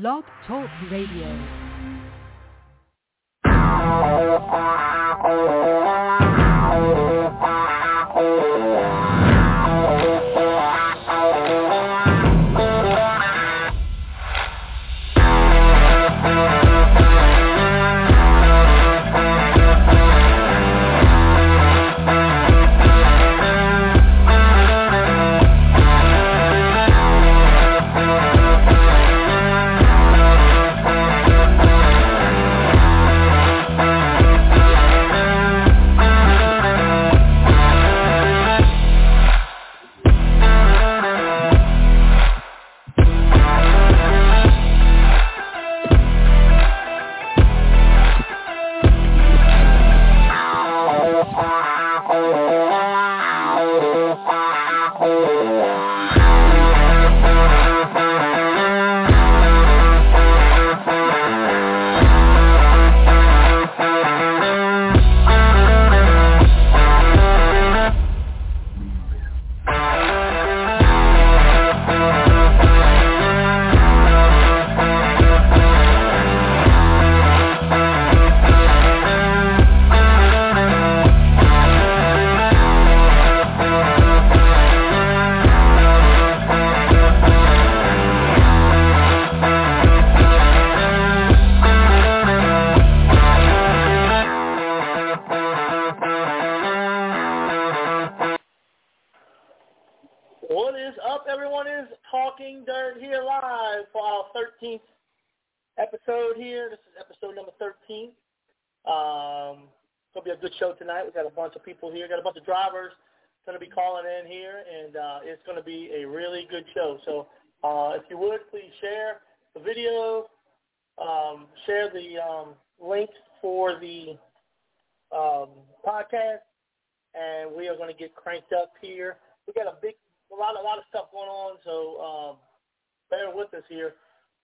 Blog Talk Radio. And uh, it's going to be a really good show. So uh, if you would, please share the video, um, share the um, links for the um, podcast, and we are going to get cranked up here. We got a big a lot, a lot of stuff going on, so um, bear with us here.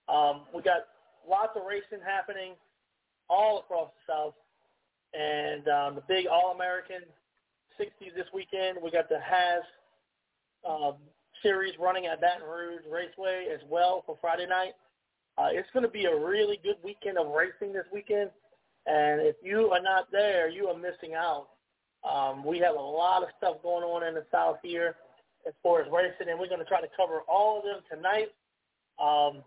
Um, we got lots of racing happening all across the South, and um, the big All-American 60s this weekend. We got the Has um, series running at Baton Rouge Raceway as well for Friday night. Uh, it's going to be a really good weekend of racing this weekend, and if you are not there, you are missing out. Um, we have a lot of stuff going on in the South here as far as racing, and we're going to try to cover all of them tonight. Um,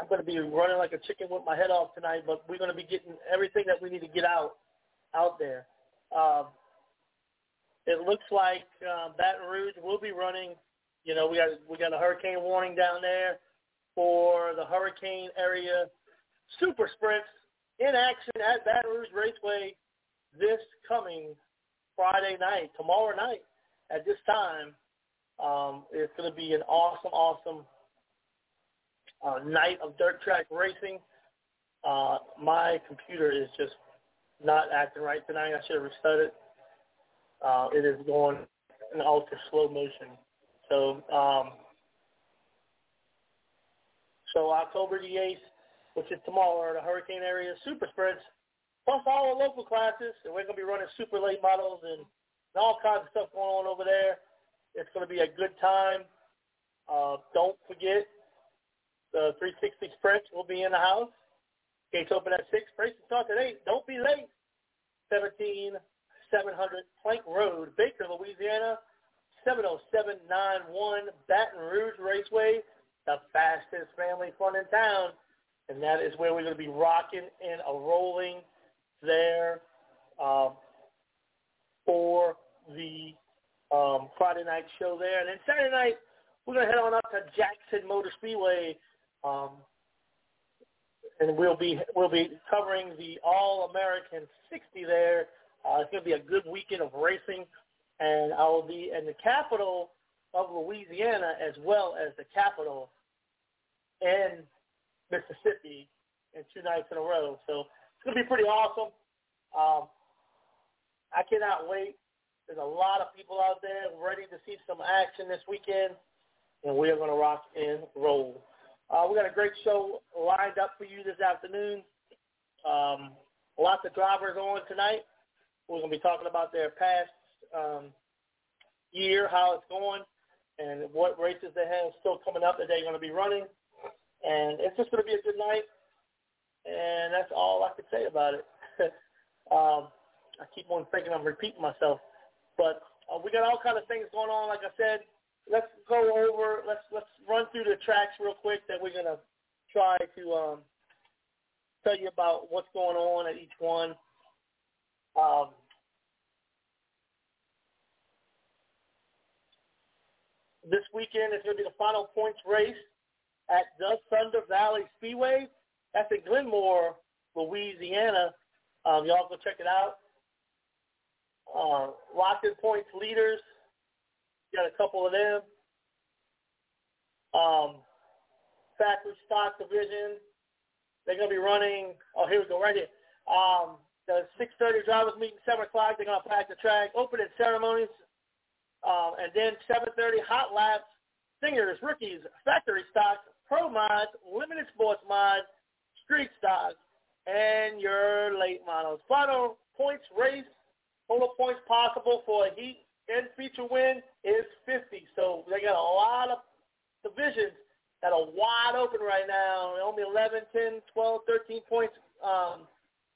I'm going to be running like a chicken with my head off tonight, but we're going to be getting everything that we need to get out out there. Um, it looks like uh, Baton Rouge will be running. You know, we got we got a hurricane warning down there for the hurricane area super sprints in action at Baton Rouge Raceway this coming Friday night, tomorrow night at this time. Um, it's going to be an awesome, awesome uh, night of dirt track racing. Uh, my computer is just not acting right tonight. I should have restarted. Uh, it is going in ultra slow motion. So, um, so October the 8th, which is tomorrow, are the hurricane area super sprints, plus all the local classes, and we're going to be running super late models and all kinds of stuff going on over there. It's going to be a good time. Uh, don't forget, the 360 Sprint will be in the house. Gates open at 6. Races start at 8. Don't be late. 17700 Plank Road, Baker, Louisiana. 70791 Baton Rouge Raceway, the fastest family fun in town. And that is where we're going to be rocking and a rolling there um, for the um, Friday night show there. And then Saturday night, we're going to head on up to Jackson Motor Speedway, um, and we'll be we'll be covering the All American 60 there. Uh, it's going to be a good weekend of racing, and I will be in the capital of Louisiana as well as the capital in Mississippi in two nights in a row. So it's going to be pretty awesome. Um, I cannot wait there's a lot of people out there ready to see some action this weekend, and we are going to rock and roll. Uh, we got a great show lined up for you this afternoon. Um, lots of drivers on tonight. We're going to be talking about their past um, year, how it's going, and what races they have still coming up that they're going to be running. And it's just going to be a good night. And that's all I could say about it. um, I keep on thinking I'm repeating myself. But uh, we got all kind of things going on. Like I said, let's go over, let's let's run through the tracks real quick that we're to try to um, tell you about what's going on at each one. Um, this weekend is going to be the final points race at the Thunder Valley Speedway. That's in Glenmora, Louisiana. Um, y'all go check it out. Uh, locked-in points leaders. Got a couple of them. Um, factory stock division. They're going to be running. Oh, here we go, right here. Um, the 6:30 drivers meeting 7 o'clock. They're going to pack the track. Opening ceremonies um, and then 7.30 hot laps, singers, rookies, factory stocks, pro mods, limited sports mods, street stocks, and your late models. Final points race, total points possible for a heat and feature win is 50. So they got a lot of divisions that are wide open right now. Only 11, 10, 12, 13 points um,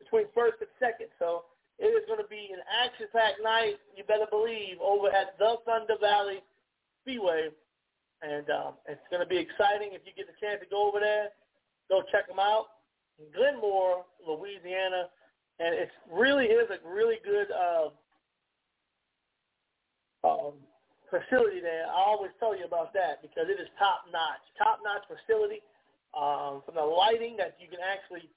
between first and second. So it is going to be an action-packed night, you better believe, over at the Thunder Valley Speedway. And um, it's going to be exciting. If you get the chance to go over there, go check them out. Glenmora, Louisiana. And it really is a really good uh, um, facility there. I always tell you about that because it is top-notch. Top-notch facility. Um, from the lighting that you can actually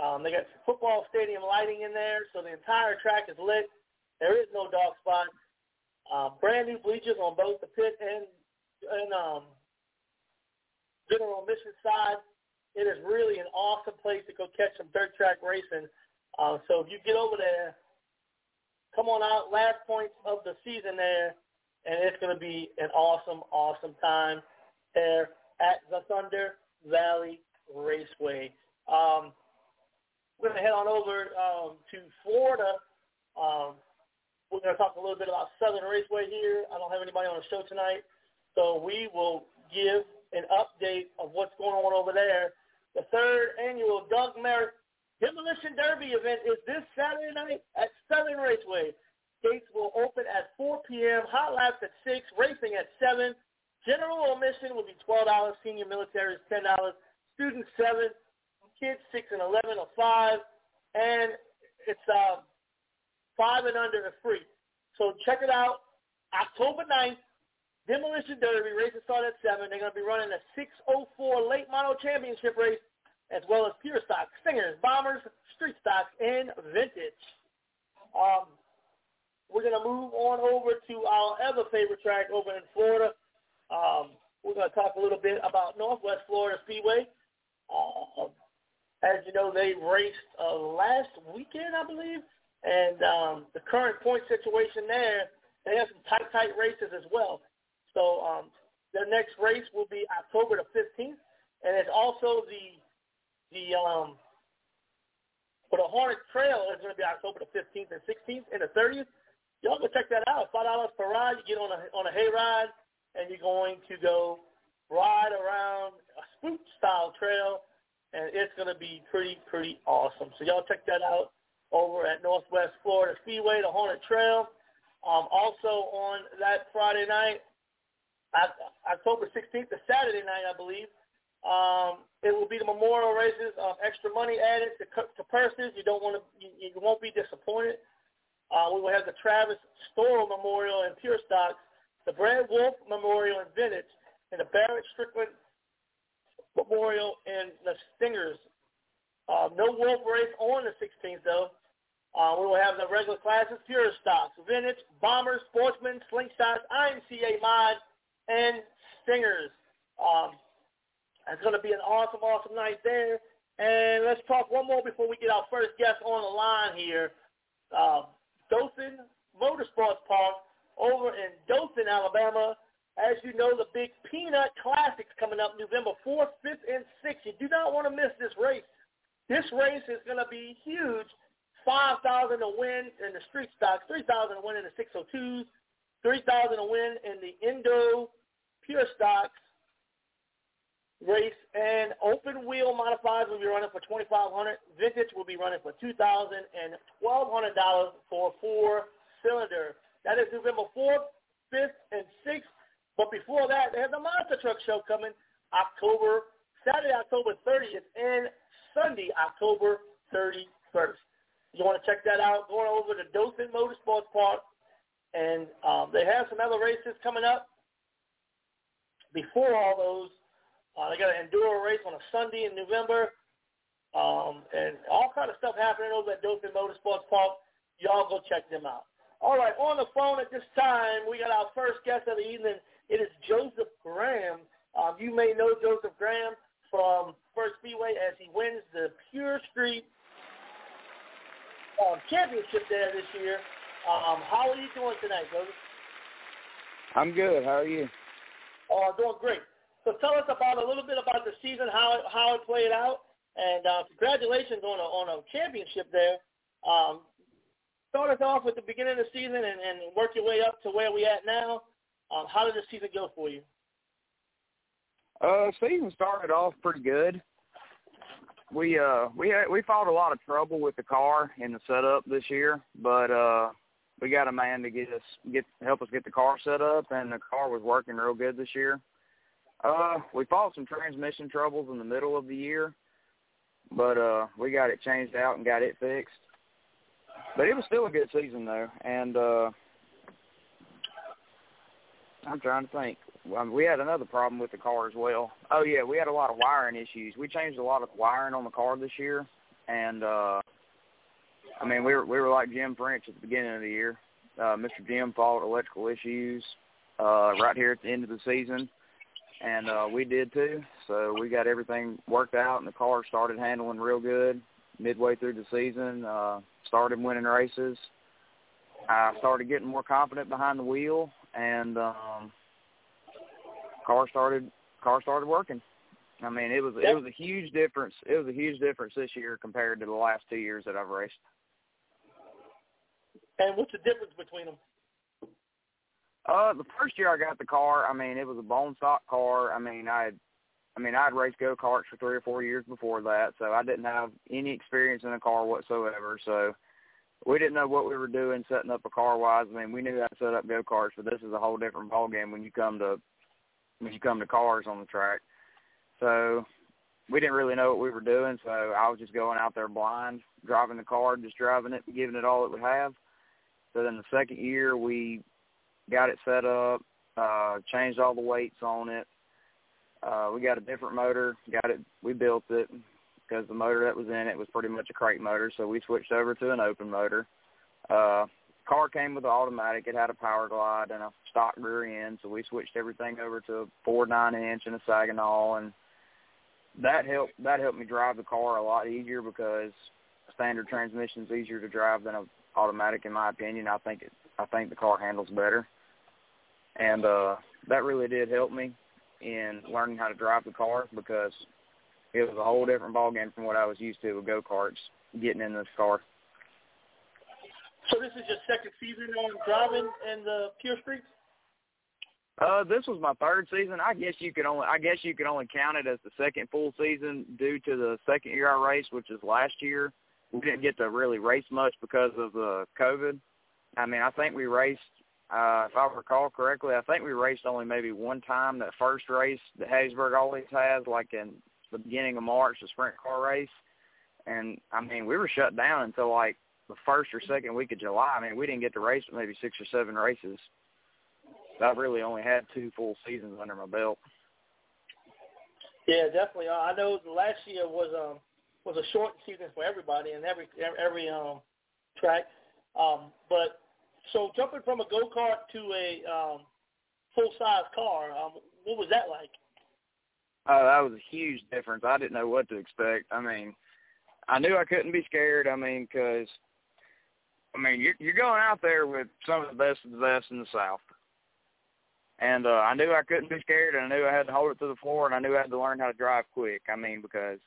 um, they got football stadium lighting in there, so the entire track is lit. There is no dark spot. Uh, brand new bleachers on both the pit and and um, general mission side. It is really an awesome place to go catch some dirt track racing. Uh, so if you get over there, come on out. Last points of the season there, and it's going to be an awesome, awesome time there at the Thunder Valley Raceway. Um, we're going to head on over um, to Florida. Um, we're going to talk a little bit about Southern Raceway here. I don't have anybody on the show tonight, so we will give an update of what's going on over there. The third annual Doug Merritt Demolition Derby event is this Saturday night at Southern Raceway. Gates will open at 4 p.m., hot laps at 6, racing at 7. General admission will be $12, senior military is $10, students 7 kids six and eleven or five, and it's uh, five and under is free. So check it out. October 9th, Demolition Derby racing start at seven. They're going to be running a 604 late model championship race, as well as pure stock, stingers, bombers, street stocks, and vintage. Um, we're going to move on over to our other favorite track over in Florida. Um, we're going to talk a little bit about Northwest Florida Speedway. Uh, as you know, they raced uh, last weekend, I believe, and um, the current point situation there, they have some tight, tight races as well. So um, their next race will be October the 15th, and it's also the the um, for the Haunted Trail is going to be October the 15th and 16th and the 30th. Y'all go check that out. Five dollars per ride. You get on a on a hayride, and you're going to go ride around a spook style trail and it's going to be pretty, pretty awesome. So y'all check that out over at Northwest Florida Speedway, the Haunted Trail. Um, also on that Friday night, October 16th, the Saturday night, I believe, um, it will be the memorial races. Um, extra money added to, to purses. You don't want to, you, you won't be disappointed. Uh, we will have the Travis Storer Memorial in Pure Stocks, the Brad Wolf Memorial in Vintage, and the Barrett Strickland Memorial and the Stingers. Uh, no Wolf race on the 16th, though. Uh, we will have the regular classes, pure stocks, vintage, bombers, sportsmen, slingshots, IMCA mod, and stingers. Um, it's going to be an awesome, awesome night there. And let's talk one more before we get our first guest on the line here. Uh, Dothan Motorsports Park over in Dothan, Alabama as you know, the big Peanut Classics coming up November 4th, 5th, and 6th. You do not want to miss this race. This race is going to be huge. 5000 to win in the street stocks, 3000 to win in the 602s, 3000 to win in the Indo pure stocks, race. And open wheel modifieds will be running for twenty five hundred. Vintage will be running for two thousand and twelve hundred dollars for a four cylinder. That is November fourth, fifth, and sixth. But before that, they have the Monster Truck Show coming October Saturday, October 30th, and Sunday, October 31st. You want to check that out? Going over to Dothan Motorsports Park, and um, they have some other races coming up. Before all those, uh, they got an enduro race on a Sunday in November, um, and all kind of stuff happening over at Dothan Motorsports Park. Y'all go check them out. All right, on the phone at this time, we got our first guest of the evening. It is Joseph Graham. Um, you may know Joseph Graham from First Speedway as he wins the Pure Street um, championship there this year. Um, how are you doing tonight, Joseph? I'm good. How are you? Oh, I'm doing great. So tell us about a little bit about the season, how it, how it played out, and uh, congratulations on a on a championship there. Um, start us off with the beginning of the season and, and work your way up to where we at now. Um, how did the season go for you? Uh, season started off pretty good we uh we had, we fought a lot of trouble with the car in the setup this year, but uh we got a man to get us get help us get the car set up, and the car was working real good this year. Uh, we fought some transmission troubles in the middle of the year, but uh we got it changed out and got it fixed. But it was still a good season though, and uh I'm trying to think um, we had another problem with the car as well. Oh yeah, we had a lot of wiring issues. We changed a lot of wiring on the car this year, and uh, I mean we were we were like Jim French at the beginning of the year. Uh, Mr. Jim fought electrical issues uh, right here at the end of the season, and uh, we did too. So we got everything worked out, and the car started handling real good midway through the season. Uh, started winning races. I started getting more confident behind the wheel, and um, car started car started working. I mean, it was it was a huge difference. It was a huge difference this year compared to the last two years that I've raced. And what's the difference between them? Uh, the first year I got the car, I mean, it was a bone stock car. I mean, I had, I mean, I'd raced go karts for three or four years before that, so I didn't have any experience in a car whatsoever. So we didn't know what we were doing setting up a car wise. I mean, we knew how to set up go karts, but this is a whole different ball game when you come to when you come to cars on the track. So we didn't really know what we were doing, so I was just going out there blind, driving the car, just driving it, giving it all it would have. So then the second year we got it set up, uh, changed all the weights on it. Uh, we got a different motor, got it, we built it because the motor that was in it was pretty much a crate motor, so we switched over to an open motor. Uh, car came with an automatic. It had a power glide and a stock rear end, so we switched everything over to a Ford nine inch and a Saginaw, and that helped that helped me drive the car a lot easier because a standard transmission is easier to drive than a automatic, in my opinion. I think it I think the car handles better, and uh, that really did help me in learning how to drive the car because it was a whole different ball game from what I was used to with go karts getting in this car. So this is your second season on driving in the Pure Streets? Uh, this was my third season. I guess you could only I guess you could only count it as the second full season due to the second year I raced, which is last year. We didn't get to really race much because of the COVID. I mean, I think we raced uh if I recall correctly, I think we raced only maybe one time that first race that Hattiesburg always has, like in the beginning of March, the sprint car race. And I mean, we were shut down until like the first or second week of July. I mean, we didn't get to race maybe six or seven races. So I've really only had two full seasons under my belt. Yeah, definitely. Uh, I know the last year was um was a short season for everybody and every every um track. Um, but so jumping from a go kart to a um, full size car, um, what was that like? Oh, that was a huge difference. I didn't know what to expect. I mean, I knew I couldn't be scared. I mean, because I mean, you're, you're going out there with some of the best of the best in the South. And uh, I knew I couldn't be scared, and I knew I had to hold it to the floor, and I knew I had to learn how to drive quick. I mean, because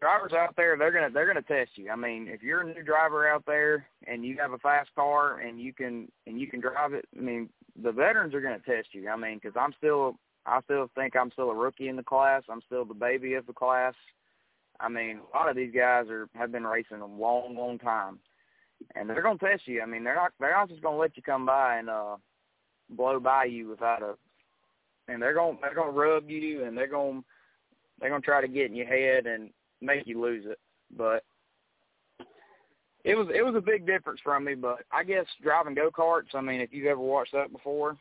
drivers out there, they're gonna they're gonna test you. I mean, if you're a new driver out there and you have a fast car and you can and you can drive it, I mean, the veterans are gonna test you. I mean, because I'm still I still think I'm still a rookie in the class. I'm still the baby of the class. I mean, a lot of these guys are have been racing a long, long time, and they're gonna test you. I mean, they're not they're not just gonna let you come by and uh blow by you without a, and they're gonna they're gonna rub you and they're gonna they're gonna try to get in your head and make you lose it. But it was it was a big difference from me. But I guess driving go karts. I mean, if you've ever watched that before,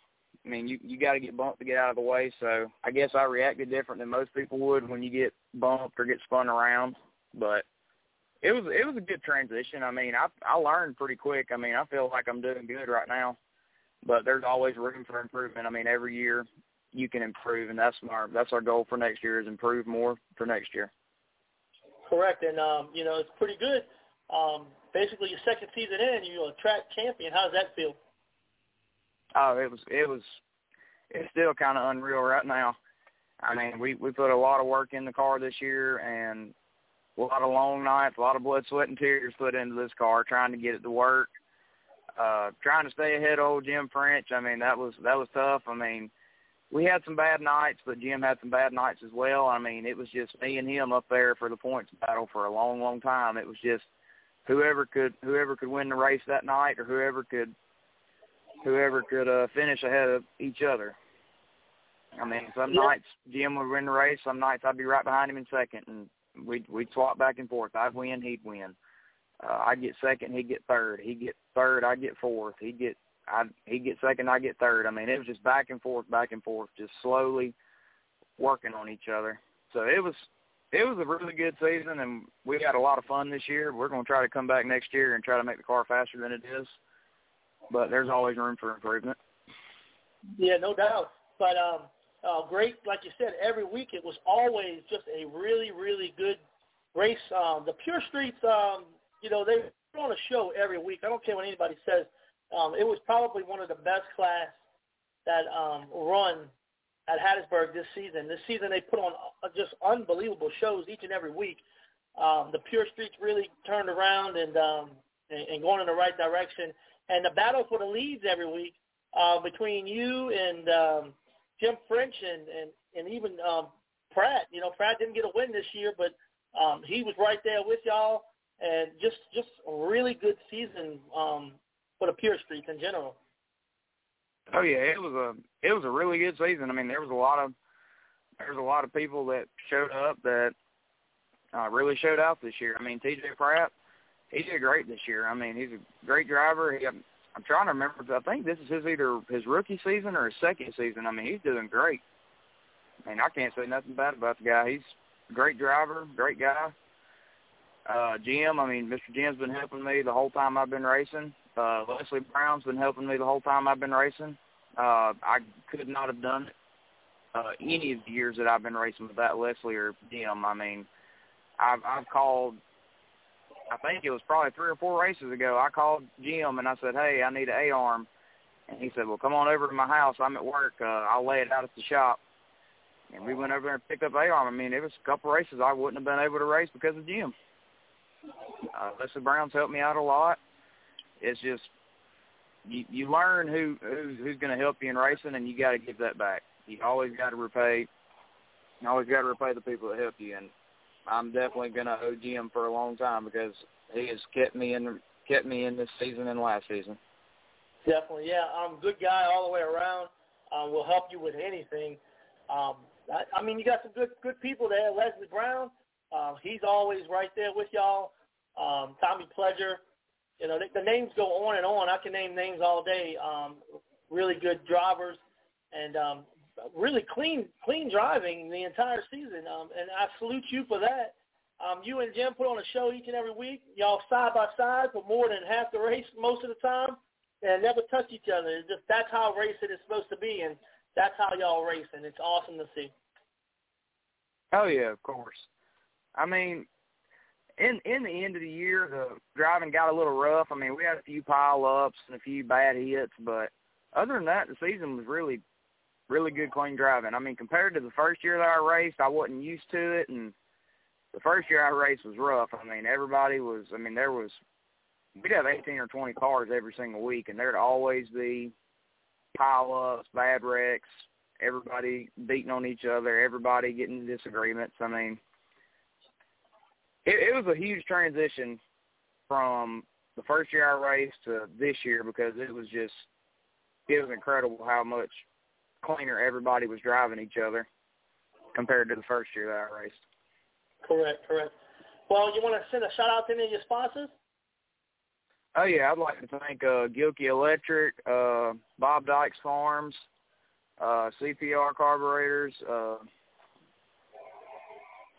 I mean, you you got to get bumped to get out of the way. So I guess I reacted different than most people would when you get bumped or get spun around. But it was it was a good transition. I mean, I I learned pretty quick. I mean, I feel like I'm doing good right now. But there's always room for improvement. I mean, every year you can improve, and that's our that's our goal for next year is improve more for next year. Correct, and um, you know it's pretty good. Um, basically, your second season in, you're a track champion. How does that feel? Oh, it was it was it's still kind of unreal right now. I mean, we we put a lot of work in the car this year, and a lot of long nights, a lot of blood, sweat, and tears put into this car trying to get it to work. Uh, trying to stay ahead of old Jim French. I mean, that was that was tough. I mean, we had some bad nights, but Jim had some bad nights as well. I mean, it was just me and him up there for the points battle for a long, long time. It was just whoever could whoever could win the race that night, or whoever could whoever could uh, finish ahead of each other. I mean, some nights Jim would win the race. Some nights I'd be right behind him in second, and we'd we'd swap back and forth. I'd win, he'd win. Uh, I'd get second, he'd get third. He'd get third, I'd get fourth. He'd get I'd he'd get second, I'd get third. I mean, it was just back and forth, back and forth, just slowly working on each other. So it was it was a really good season, and we had a lot of fun this year. We're going to try to come back next year and try to make the car faster than it is but there's always room for improvement. Yeah, no doubt. But um, uh, great, like you said, every week it was always just a really, really good race. Um, the Pure Streets, um, you know, they put on a show every week. I don't care what anybody says. Um, it was probably one of the best class that um, run at Hattiesburg this season. This season they put on uh, just unbelievable shows each and every week. Um, the Pure Streets really turned around and, um, and, and going in the right direction and the battle for the leads every week uh, between you and um, Jim French and, and, and even um, Pratt. You know, Pratt didn't get a win this year, but um, he was right there with y'all, and just just a really good season um, for the Pure Streets in general. Oh yeah, it was a it was a really good season. I mean, there was a lot of there was a lot of people that showed up that uh, really showed out this year. I mean, T.J. Pratt, he did great this year. I mean, he's a great driver. He, I'm, I'm trying to remember. I think this is his either his rookie season or his second season. I mean, he's doing great. I mean, I can't say nothing bad about the guy. He's a great driver, great guy. Uh, Jim, I mean, Mr. Jim's been helping me the whole time I've been racing. Uh, Leslie Brown's been helping me the whole time I've been racing. Uh, I could not have done it uh, any of the years that I've been racing without Leslie or Jim. I mean, I've I've called I think it was probably three or four races ago. I called Jim and I said, "Hey, I need an A arm," and he said, "Well, come on over to my house. I'm at work. Uh, I'll lay it out at the shop." And we went over there and picked up A arm. I mean, it was a couple races I wouldn't have been able to race because of Jim. Uh, Leslie Brown's helped me out a lot. It's just you you learn who, who who's going to help you in racing, and you got to give that back. You always got to repay. You always got to repay the people that help you, and I'm definitely to owe Jim for a long time because he has kept me in kept me in this season and last season. Definitely, yeah. Um, good guy all the way around. Um, will help you with anything. Um, I, I mean, you got some good good people there. Leslie Brown, uh, he's always right there with y'all. Um, Tommy Pledger, you know, the, the names go on and on. I can name names all day. Um, really good drivers, and um, really clean clean driving the entire season, um, and I salute you for that. Um, you and Jim put on a show each and every week. Y'all side by side for more than half the race most of the time, and never touch each other. It's just that's how racing is supposed to be, and that's how y'all race, and it's awesome to see. Oh yeah, of course. I mean, in in the end of the year, the driving got a little rough. I mean, we had a few pile ups and a few bad hits, but other than that, the season was really really good clean driving. I mean, compared to the first year that I raced, I wasn't used to it, and the first year I raced was rough. I mean, everybody was. I mean, there was we'd have 18 or 20 cars every single week, and there'd always be pile ups, bad wrecks, everybody beating on each other, everybody getting disagreements. I mean, it, it was a huge transition from the first year I raced to this year because it was just it was incredible how much cleaner everybody was driving each other compared to the first year that I raced. Correct, correct. Well, you want to send a shout out to any of your sponsors? Oh yeah, I'd like to thank uh, Gilkey Electric, uh, Bob Dykes Farms, uh, CPR Carburetors, uh,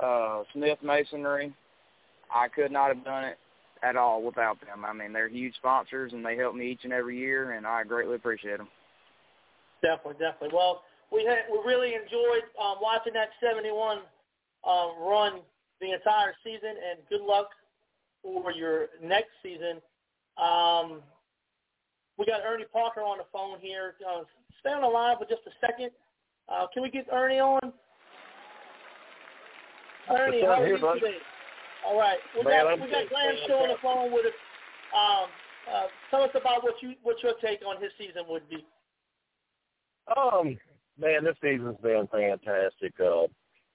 uh, Smith Masonry. I could not have done it at all without them. I mean, they're huge sponsors and they help me each and every year, and I greatly appreciate them. Definitely, definitely. Well, we had, we really enjoyed um, watching that 71 um, run the entire season, and good luck for your next season. Um, we got Ernie Parker on the phone here. Uh, stay on the line for just a second. Uh, can we get Ernie on? Ernie, how are you today? All right. We Man, got I'm we got. Graham still on the phone with us. Um, uh, tell us about what you what your take on his season would be. Um, man, this season's been fantastic. Uh,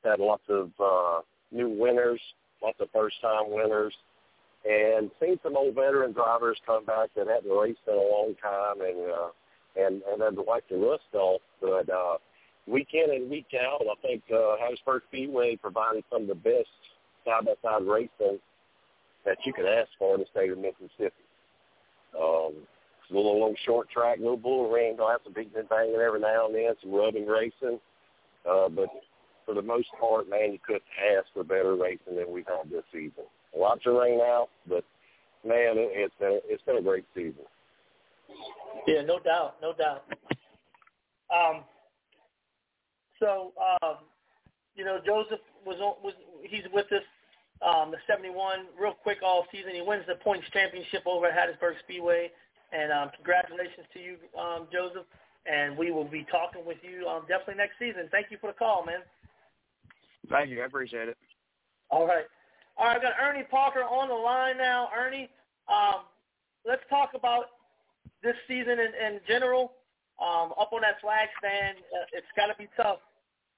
had lots of uh, new winners, lots of first-time winners, and seen some old veteran drivers come back that hadn't raced in a long time, and uh, and and then like the rust off. But uh, week in and week out, I think uh, Hattiesburg Speedway provided some of the best side-by-side racing that you could ask for in the state of Mississippi. Um, little, little short track, little bull ring. Gonna have some beating and every now and then, some rubbing racing. Uh, but for the most part, man, you couldn't ask for better racing than we've had this season. Lots of rain out, but man, it, it's been it's been a great season. Yeah, no doubt, no doubt. Um, so, um, you know, Joseph was was he's with us. Um, the 71, real quick all season. He wins the points championship over at Hattiesburg Speedway, and um, congratulations to you, um, Joseph. And we will be talking with you um, definitely next season. Thank you for the call, man. Thank you. I appreciate it. All right. All right, I got Ernie Parker on the line now. Ernie, um, let's talk about this season in, in general. Um, up on that flag stand, uh, it's got to be tough.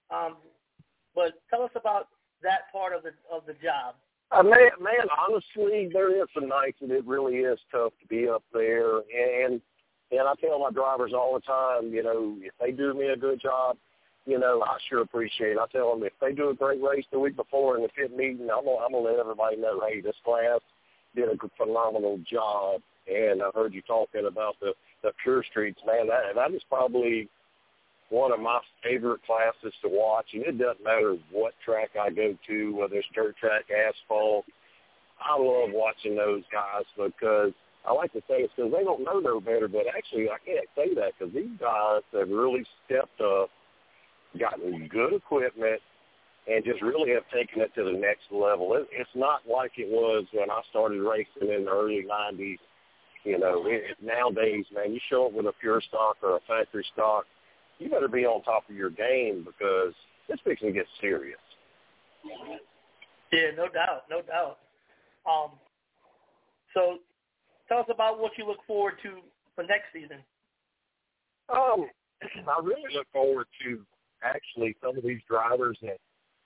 Um, but tell us about that part of the of the job. Uh, man, man, honestly, there is some nights that it really is tough to be up there, and and I tell my drivers all the time, you know, if they do me a good job, you know, I sure appreciate it. I tell them if they do a great race the week before in the pit meeting, I'm gonna, I'm gonna let everybody know, hey, this class did a phenomenal job. And I heard you talking about the the pure streets, man. That that is probably one of my favorite classes to watch, and it doesn't matter what track I go to, whether it's dirt track, asphalt. I love watching those guys because I like to say it's because they don't know no better, but actually I can't say that because these guys have really stepped up, gotten good equipment, and just really have taken it to the next level. It, it's not like it was when I started racing in the early 90s. You know, it, nowadays, man, you show up with a pure stock or a factory stock, you better be on top of your game because it's fixing to get serious. Yeah, no doubt, no doubt. Um, so tell us about what you look forward to for next season. Um, I really look forward to actually some of these drivers that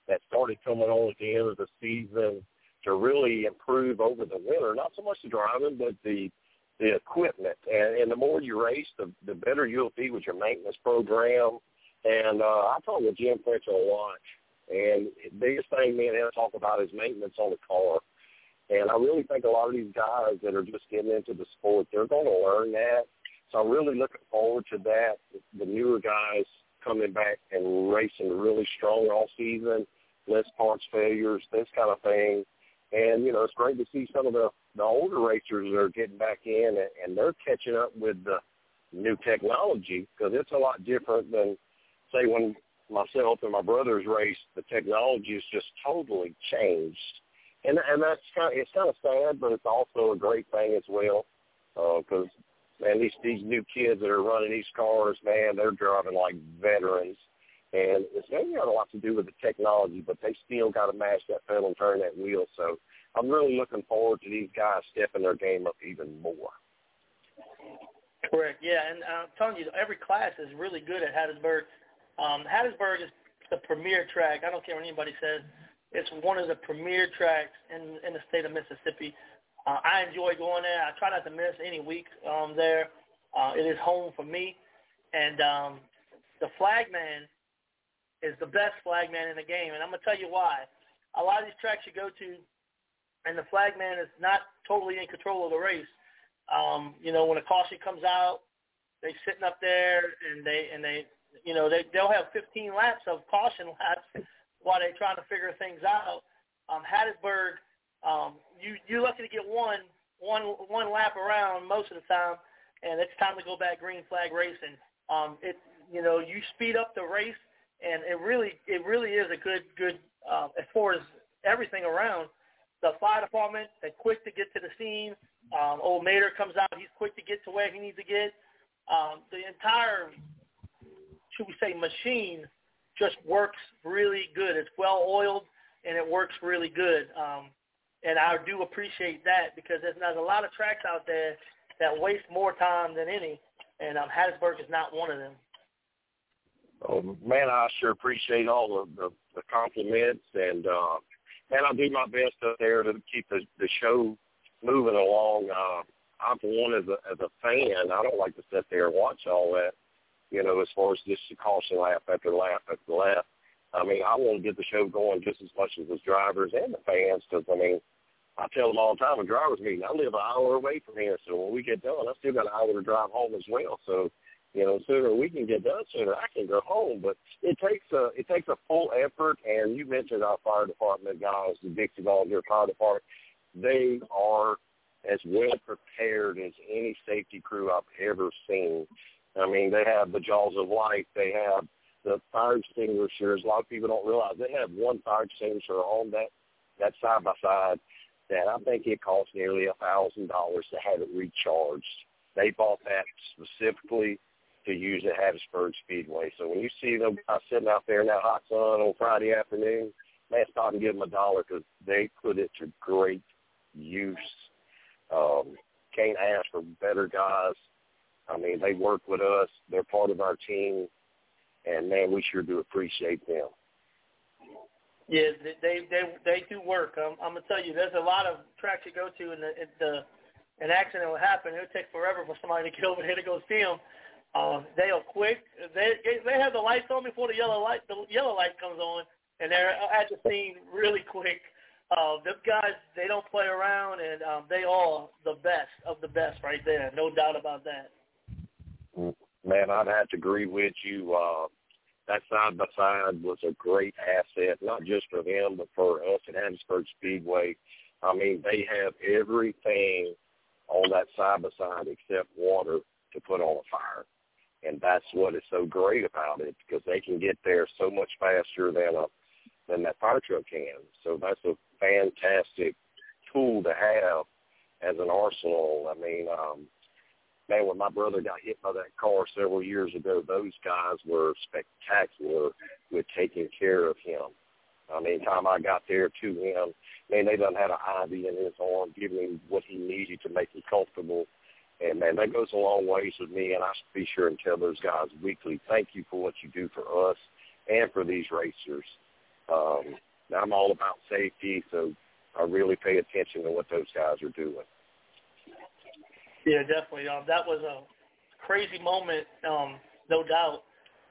that started coming on at the end of the season to really improve over the winter. Not so much the driving, but the the equipment. And, and the more you race, the the better you'll be with your maintenance program. And uh, I talk with Jim Fletcher a lot. And the biggest thing me and him talk about is maintenance on the car. And I really think a lot of these guys that are just getting into the sport, they're going to learn that. So I'm really looking forward to that. The newer guys coming back and racing really strong all season, less parts failures, this kind of thing. And, you know, it's great to see some of the, the older racers are getting back in and, and they're catching up with the new technology because it's a lot different than, say, when myself and my brothers raced, the technology has just totally changed. And, and that's kind of, it's kind of sad, but it's also a great thing as well because uh, man, these these new kids that are running these cars, man, they're driving like veterans, and it's maybe got a lot to do with the technology, but they still got to mash that pedal and turn that wheel. So I'm really looking forward to these guys stepping their game up even more. Correct. Yeah, and I'm telling you, every class is really good at Hattiesburg. Um, Hattiesburg is the premier track. I don't care what anybody says. It's one of the premier tracks in in the state of Mississippi. Uh, I enjoy going there. I try not to miss any week um, there. Uh, it is home for me, and um, the flagman is the best flagman in the game, and I'm gonna tell you why. A lot of these tracks you go to, and the flagman is not totally in control of the race. Um, you know, when a caution comes out, they sitting up there and they and they you know they they'll have 15 laps of caution laps while they're trying to figure things out. Um, Hattiesburg, um, you you're lucky to get one one one lap around most of the time, and it's time to go back green flag racing. Um, it you know you speed up the race, and it really it really is a good good uh, as far as everything around. The fire department, they're quick to get to the scene. Um, old Mater comes out, he's quick to get to where he needs to get. Um, the entire, should we say, machine just works really good. It's well oiled and it works really good. Um, and I do appreciate that because there's, there's a lot of tracks out there that waste more time than any, and um, Hattiesburg is not one of them. Oh, man, I sure appreciate all of the, the compliments, and uh, man, I'll do my best up there to keep the, the show moving along. Uh, I'm for one as a as a fan, I don't like to sit there and watch all that you know, as far as just the caution lap after lap after lap. I mean, I want to get the show going just as much as the drivers and the fans because, I mean, I tell them all the time, a driver's meeting, I live an hour away from here, so when we get done, I still got an hour to drive home as well. So, you know, sooner we can get done, sooner I can go home. But it takes a it takes a full effort. And you mentioned our fire department guys, the Dixie Volunteer Fire Department. They are as well prepared as any safety crew I've ever seen I mean, they have the jaws of life. They have the fire extinguishers. A lot of people don't realize they have one fire extinguisher on that that side by side that I think it costs nearly a thousand dollars to have it recharged. They bought that specifically to use at Hattiesburg Speedway. So when you see them guys sitting out there in that hot sun on Friday afternoon, man, stop and give them a dollar because they put it to great use. Um, can't ask for better guys I mean, they work with us. They're part of our team, and man, we sure do appreciate them. Yeah, they they they do work. I'm, I'm gonna tell you, there's a lot of tracks you go to, and the, the an accident will happen. It'll take forever for somebody to get over here to go see them. Um, they are quick. They they have the lights on before the yellow light the yellow light comes on, and they're at the scene really quick. Uh, them guys, they don't play around, and um, they are the best of the best right there. No doubt about that man, I'd have to agree with you. Uh, that side by side was a great asset, not just for them, but for us at Hattiesburg Speedway. I mean, they have everything on that side by side except water to put on a fire. And that's what is so great about it because they can get there so much faster than a than that fire truck can. So that's a fantastic tool to have as an arsenal. I mean, um, man, when my brother got hit by that car several years ago, those guys were spectacular with taking care of him. I mean, time I got there to him, man, they done had an IV in his arm, giving him what he needed to make him comfortable. And man, that goes a long ways with me. And I should be sure and tell those guys weekly, thank you for what you do for us and for these racers. Um, I'm all about safety, so I really pay attention to what those guys are doing. Yeah, definitely. Um, that was a crazy moment, um, no doubt.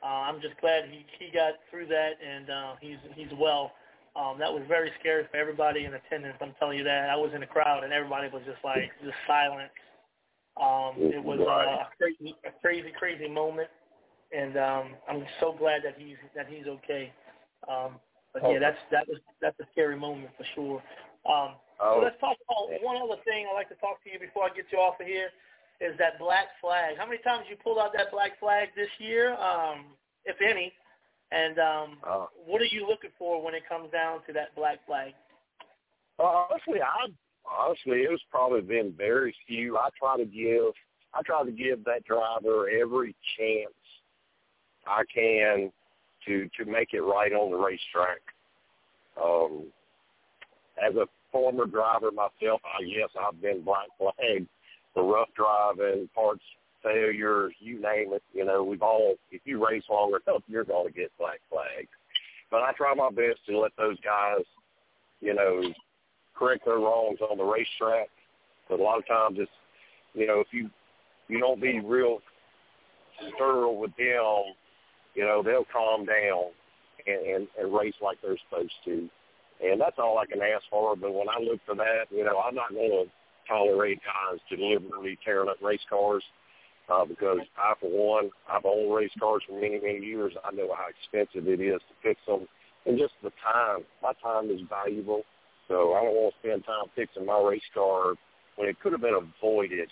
Uh, I'm just glad he he got through that and uh, he's he's well. Um, that was very scary for everybody in attendance. I'm telling you that. I was in the crowd and everybody was just like just silent. Um, it was uh, a crazy, a crazy, crazy moment, and um, I'm so glad that he's that he's okay. Um, but yeah, that's that was that's a scary moment for sure. Um, Oh. So let's talk about one other thing I'd like to talk to you before I get you off of here is that black flag. How many times you pulled out that black flag this year, um, if any? And um, oh. what are you looking for when it comes down to that black flag? Uh, honestly, I honestly it was probably been very few. I try to give I try to give that driver every chance I can to to make it right on the racetrack. Um, as a former driver myself, I yes, I've been black flagged for rough driving, parts failures, you name it. You know, we've all, if you race long enough, you're going to get black flags. But I try my best to let those guys, you know, correct their wrongs on the racetrack. But a lot of times it's, you know, if you you don't be real sterile with them, you know, they'll calm down and, and, and race like they're supposed to. And that's all I can ask for. But when I look for that, you know, I'm not going to tolerate guys deliberately tearing up race cars uh, because I, for one, I've owned race cars for many, many years. I know how expensive it is to fix them, and just the time. My time is valuable, so I don't want to spend time fixing my race car when it could have been avoided.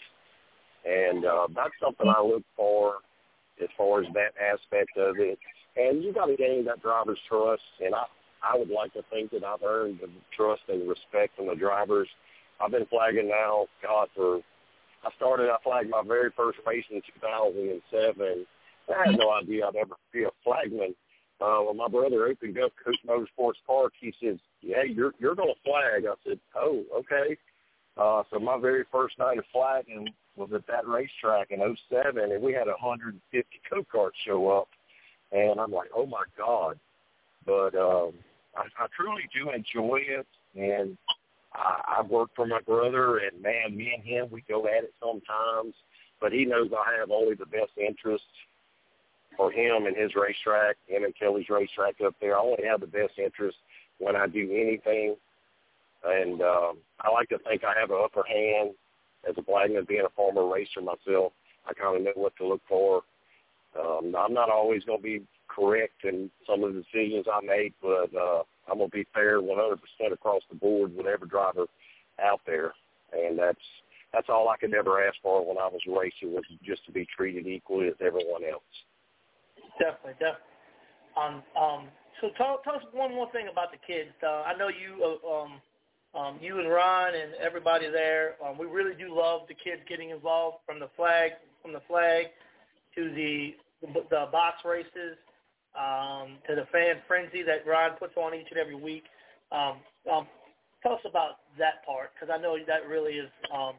And uh, that's something I look for as far as that aspect of it. And you got to gain that driver's trust, and I I would like to think that I've earned the trust and respect from the drivers. I've been flagging now, God, for I started, I flagged my very first race in 2007. I had no idea I'd ever be a flagman. Uh, when my brother opened up Coach Motorsports Park, he said, "Yeah, you're you're going to flag." I said, "Oh, okay." Uh, so my very first night of flagging was at that racetrack in '07, and we had 150 go-karts show up, and I'm like, "Oh my God!" But um, I, I truly do enjoy it, and I, I work for my brother, and man, me and him, we go at it sometimes. But he knows I have only the best interests for him and his racetrack, him and Kelly's racetrack up there. I only have the best interest when I do anything, and um, I like to think I have an upper hand as a flagman, being a former racer myself. I kind of know what to look for. Um, I'm not always going to be correct in some of the decisions I make, but uh, I'm going to be fair 100% across the board with every driver out there, and that's that's all I could ever ask for when I was racing was just to be treated equally as everyone else. Definitely, definitely. Um, um, so tell, tell us one more thing about the kids. Uh, I know you, uh, um, um, you and Ron and everybody there. Um, we really do love the kids getting involved from the flag, from the flag to the the box races um, to the fan frenzy that Ron puts on each and every week. Um, um, tell us about that part because I know that really is um,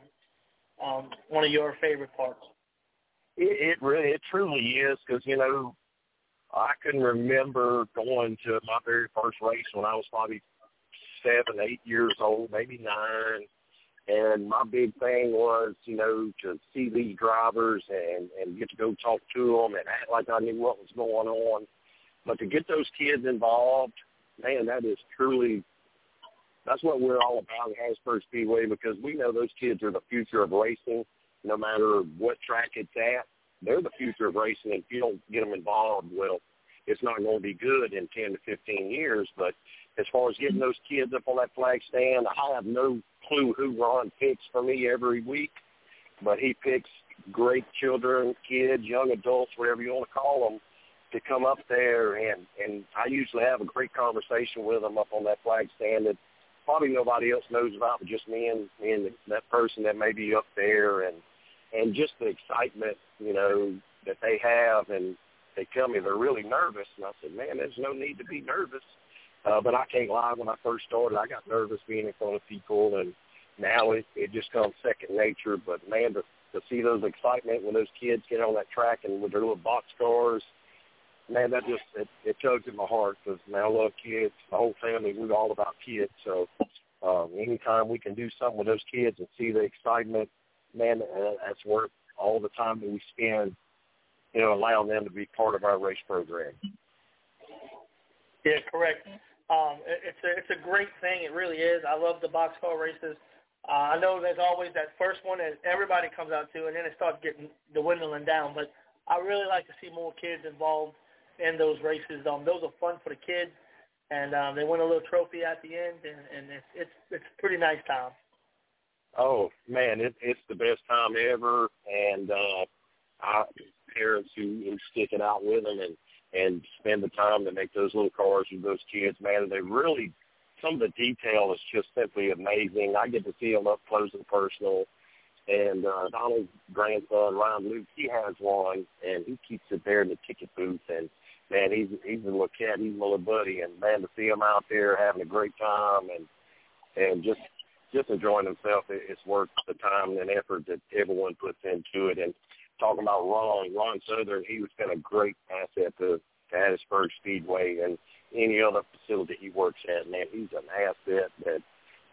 um, one of your favorite parts. It, it really, it truly is because you know I can remember going to my very first race when I was probably seven, eight years old, maybe nine. And my big thing was, you know, to see these drivers and and get to go talk to them and act like I knew what was going on. But to get those kids involved, man, that is truly that's what we're all about at Hattiesburg Speedway because we know those kids are the future of racing, no matter what track it's at. They're the future of racing, and if you don't get them involved, well, it's not going to be good in 10 to 15 years. But as far as getting those kids up on that flag stand, I have no clue who Ron picks for me every week, but he picks great children, kids, young adults, whatever you want to call them, to come up there. And and I usually have a great conversation with them up on that flag stand that probably nobody else knows about, but just me and me and that person that may be up there. And and just the excitement, you know, that they have and they tell me they're really nervous and I said, Man, there's no need to be nervous. Uh, but I can't lie, when I first started I got nervous being in front of people and now it, it just comes second nature. But man, to, to see those excitement when those kids get on that track and with their little box cars man, that just it, it tugs at my heart because man, I love kids. My whole family, we're all about kids. So um, anytime we can do something with those kids and see the excitement, man, uh, that's worth all the time that we spend, you know, allowing them to be part of our race program. Yeah, correct. Um, it, it's a it's a great thing. It really is. I love the boxcar races. Uh, I know there's always that first one that everybody comes out to, and then it starts getting dwindling down. But I really like to see more kids involved in those races. Um, those are fun for the kids, and um, they win a little trophy at the end, and, and it's it's it's a pretty nice time. Oh man, it, it's the best time ever, and uh, I parents who, who stick it out with them and and spend the time to make those little cars with those kids, man, they really some of the detail is just simply amazing. I get to see them up close and personal. And uh, Donald's grandson, Ryan Luke, he has one, and he keeps it there in the ticket booth. And man, he's he's a little cat, he's a little buddy, and man, to see him out there having a great time and and just just enjoying himself, it's worth the time and effort that everyone puts into it. And talking about Ron, Ron Southern, he was been a great asset to, to Hattiesburg Speedway and any other facility he works at. Man, he's an asset that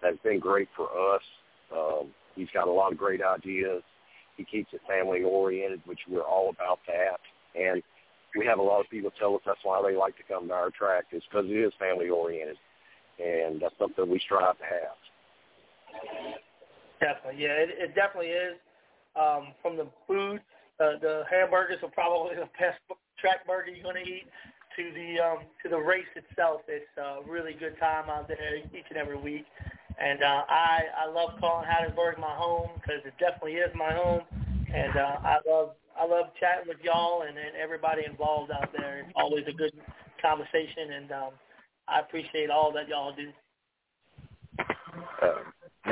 that's been great for us. Um, he's got a lot of great ideas. He keeps it family oriented, which we're all about that. And we have a lot of people tell us that's why they like to come to our track is because it is family oriented, and that's something we strive to have. Definitely, yeah, it, it definitely is. Um, from the food, uh, the hamburgers are probably the best track burger you're going to eat. To the um, to the race itself, it's a really good time out there each and every week. And uh, I I love calling Hattiesburg my home because it definitely is my home. And uh, I love I love chatting with y'all and, and everybody involved out there. It's always a good conversation, and um, I appreciate all that y'all do.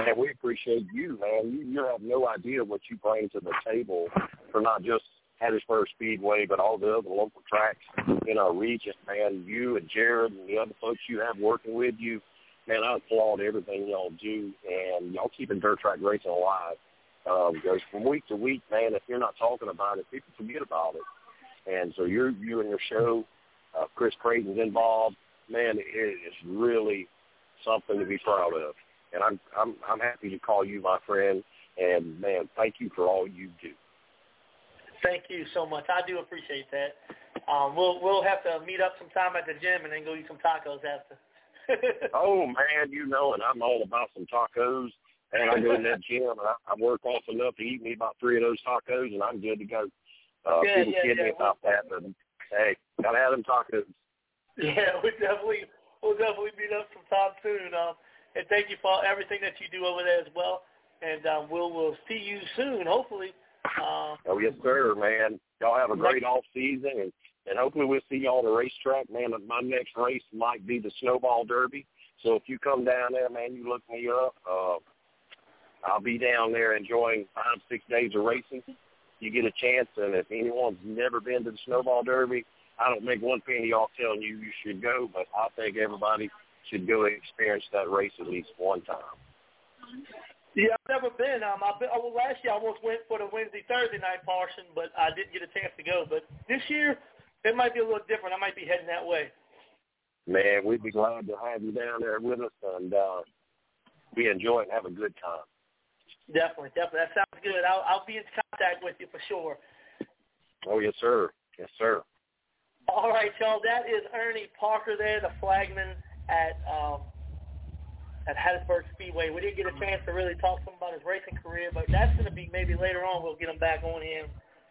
Man, we appreciate you, man. You, you have no idea what you bring to the table for not just Hattiesburg Speedway, but all the other local tracks in our region, man. You and Jared and the other folks you have working with you, man, I applaud everything y'all do, and y'all keeping dirt track racing alive. Um, because from week to week, man, if you're not talking about it, people forget about it. And so you're you and your show, uh, Chris Creighton's involved. Man, it is really something to be proud of. And I'm I'm I'm happy to call you my friend. And man, thank you for all you do. Thank you so much. I do appreciate that. Um, we'll we'll have to meet up sometime at the gym and then go eat some tacos after. oh man, you know it. I'm all about some tacos and I go in that gym and I, I work off enough to eat me about three of those tacos, and I'm good to go. Uh, yeah, people yeah, kid yeah. me about that, but hey, gotta have them tacos. Yeah, we definitely we'll definitely meet up sometime soon. Um, and thank you for everything that you do over there as well. And um, we'll we'll see you soon, hopefully. Um, oh yes, sir, man. Y'all have a great off season, and and hopefully we'll see y'all on the racetrack, man. My next race might be the Snowball Derby. So if you come down there, man, you look me up. Uh, I'll be down there enjoying five, six days of racing. You get a chance, and if anyone's never been to the Snowball Derby, I don't make one penny off telling you you should go, but I think everybody should go experience that race at least one time. Yeah, I've never been. Um, I've been. Well, last year I almost went for the Wednesday Thursday night portion, but I didn't get a chance to go. But this year it might be a little different. I might be heading that way. Man, we'd be glad to have you down there with us, and uh, we enjoy and have a good time. Definitely, definitely. That sounds good. I'll I'll be in contact with you for sure. Oh yes, sir. Yes, sir. All right, y'all. That is Ernie Parker there, the flagman at um, at Hattiesburg Speedway. We didn't get a chance to really talk him about his racing career, but that's going to be maybe later on. We'll get him back on here.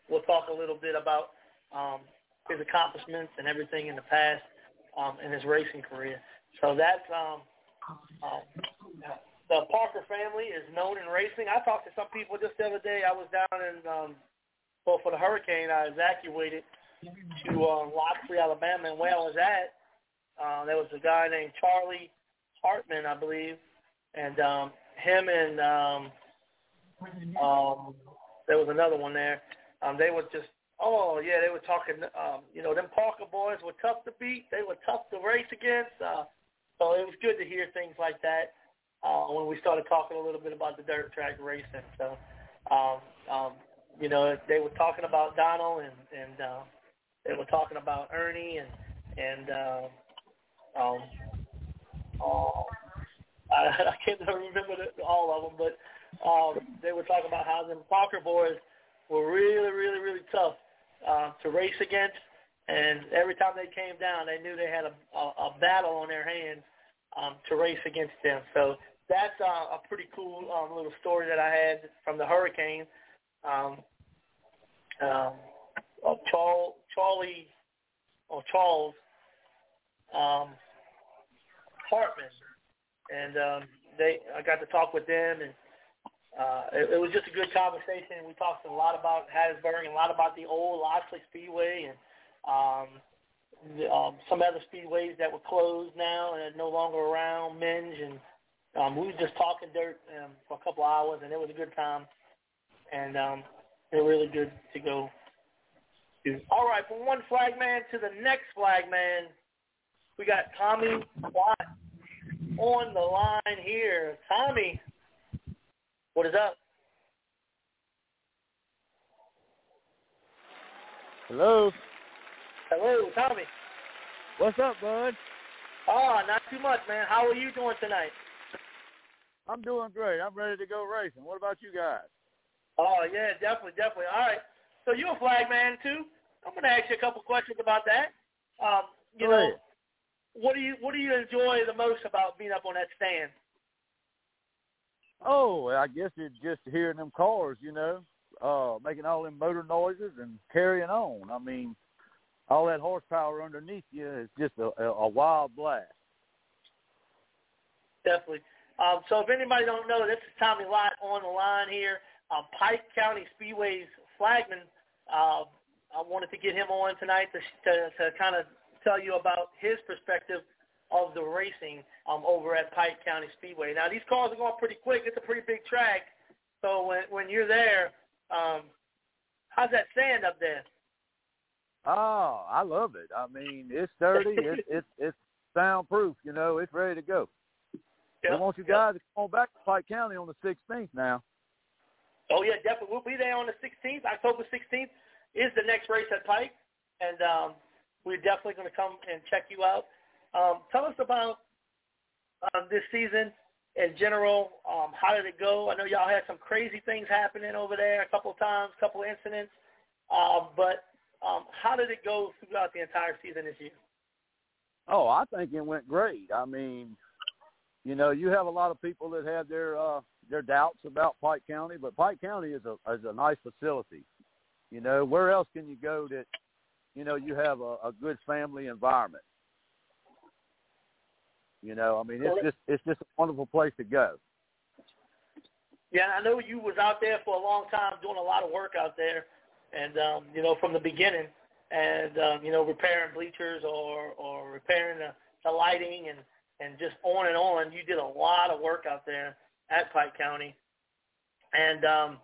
We'll talk a little bit about um, his accomplishments and everything in the past um, in his racing career. So that's um, um, the Parker family is known in racing. I talked to some people just the other day. I was down in, um, well, for the hurricane, I evacuated to uh, Loxley, Alabama, and where I was at, uh, there was a guy named Charlie Hartman, I believe, and um, him and um, um, there was another one there. Um, they were just, oh yeah, they were talking. Um, you know, them Parker boys were tough to beat. They were tough to race against. Uh, so it was good to hear things like that uh, when we started talking a little bit about the dirt track racing. So, um, um, you know, they were talking about Donald and and uh, they were talking about Ernie and and uh, um, uh, I, I can't remember the, all of them, but um, they were talking about how them Parker boys were really, really, really tough uh, to race against. And every time they came down, they knew they had a, a, a battle on their hands um, to race against them. So that's uh, a pretty cool um, little story that I had from the hurricane. Um, um, of Charles, Charlie or Charles um, Hartman, and um, they I got to talk with them, and uh, it, it was just a good conversation. We talked a lot about Hattiesburg and a lot about the old Loxley Speedway and um, the, um, some other speedways that were closed now and are no longer around, Minge, and um, we were just talking dirt um, for a couple of hours, and it was a good time, and um, they're really good to go. All right, from one flagman to the next flagman, we got Tommy Lott on the line here. Tommy, what is up? Hello. Hello, Tommy. What's up, bud? Oh, not too much, man. How are you doing tonight? I'm doing great. I'm ready to go racing. What about you guys? Oh yeah, definitely, definitely. All right. So you're a flag man too. I'm gonna ask you a couple questions about that. Um, you Go know, ahead. What do you what do you enjoy the most about being up on that stand? Oh, I guess it's just hearing them cars, you know, uh, making all them motor noises and carrying on. I mean, all that horsepower underneath you is just a, a, wild blast. Definitely. Um, so if anybody don't know, this is Tommy Lott on the line here. Um, Pike County Speedway's flagman. Uh, I wanted to get him on tonight to to, to kind of tell you about his perspective of the racing um, over at Pike County Speedway. Now these cars are going pretty quick. It's a pretty big track. So when when you're there, um, how's that sand up there? Oh, I love it. I mean, it's sturdy. it's it's it's soundproof. You know, it's ready to go. Yeah, I want you yeah. guys to come on back to Pike County on the 16th now. Oh yeah, definitely. We'll be there on the 16th. October 16th is the next race at Pike, and um, we're definitely going to come and check you out. Um, tell us about um, this season in general. Um, how did it go? I know y'all had some crazy things happening over there a couple of times, a couple of incidents. Um, but um, how did it go throughout the entire season this year? Oh, I think it went great. I mean, you know, you have a lot of people that have their uh their doubts about Pike County, but Pike County is a is a nice facility. You know, where else can you go that you know you have a, a good family environment? You know, I mean, it's just it's just a wonderful place to go. Yeah, I know you was out there for a long time doing a lot of work out there, and um, you know from the beginning, and um, you know repairing bleachers or or repairing the, the lighting and and just on and on. You did a lot of work out there at Pike County, and um,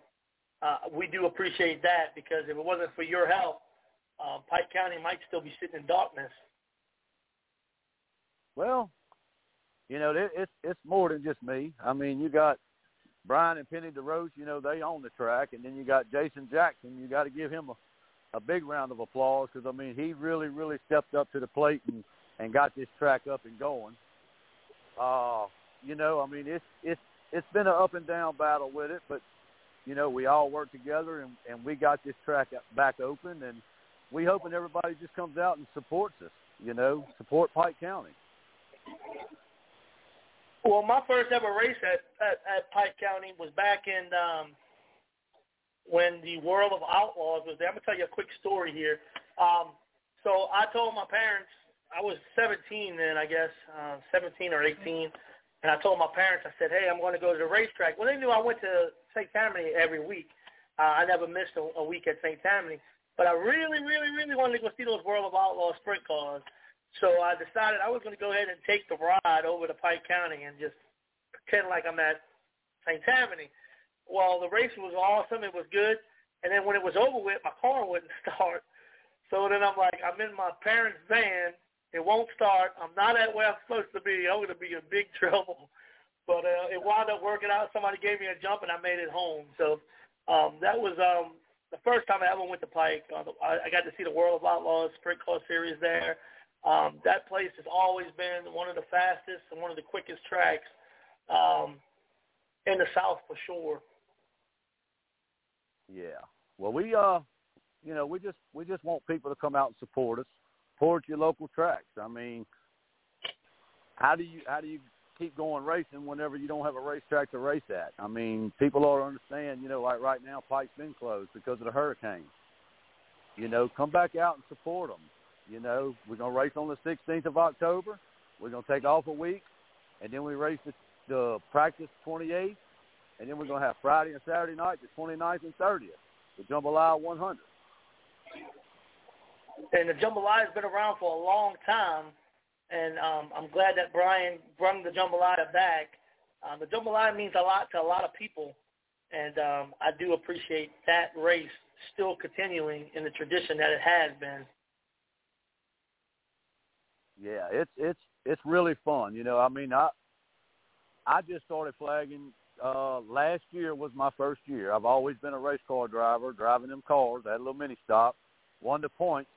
uh, we do appreciate that because if it wasn't for your help, uh, Pike County might still be sitting in darkness. Well, you know, it, it's it's more than just me. I mean, you got Brian and Penny DeRoche, you know, they own the track, and then you got Jason Jackson. You got to give him a, a big round of applause because I mean, he really, really stepped up to the plate and and got this track up and going. Uh, you know, I mean, it's it's it's been an up and down battle with it, but you know, we all work together and and we got this track back open, and we hoping everybody just comes out and supports us. You know, support Pike County. Well, my first ever race at, at, at Pike County was back in um, when the World of Outlaws was there. I'm gonna tell you a quick story here. Um, so I told my parents I was 17 then, I guess, uh, 17 or 18, and I told my parents I said, "Hey, I'm going to go to the racetrack." Well, they knew I went to St. Tammany every week. Uh, I never missed a, a week at St. Tammany, but I really, really, really wanted to go see those World of Outlaws sprint cars. So I decided I was going to go ahead and take the ride over to Pike County and just pretend like I'm at St. Tammany. Well, the race was awesome. It was good. And then when it was over with, my car wouldn't start. So then I'm like, I'm in my parents' van. It won't start. I'm not at where I'm supposed to be. I'm going to be in big trouble. But uh, it wound up working out. Somebody gave me a jump, and I made it home. So um, that was um, the first time I ever went to Pike. Uh, I, got to see the World of Outlaws Sprint Car Series there. Um, that place has always been one of the fastest and one of the quickest tracks um, in the South for sure. Yeah. Well, we uh, you know, we just we just want people to come out and support us, support your local tracks. I mean, how do you how do you keep going racing whenever you don't have a racetrack to race at? I mean, people ought to understand. You know, like right now, Pike's been closed because of the hurricane. You know, come back out and support them. You know, we're gonna race on the 16th of October. We're gonna take off a week, and then we race the, the practice 28th, and then we're gonna have Friday and Saturday night, the 29th and 30th, the Jambalaya 100. And the jambalaya has been around for a long time, and um, I'm glad that Brian brought the jambalaya back. Um, the jambalaya means a lot to a lot of people, and um, I do appreciate that race still continuing in the tradition that it has been. Yeah, it's it's it's really fun. You know, I mean, I I just started flagging. Uh, last year was my first year. I've always been a race car driver, driving them cars. I had a little mini stop won the points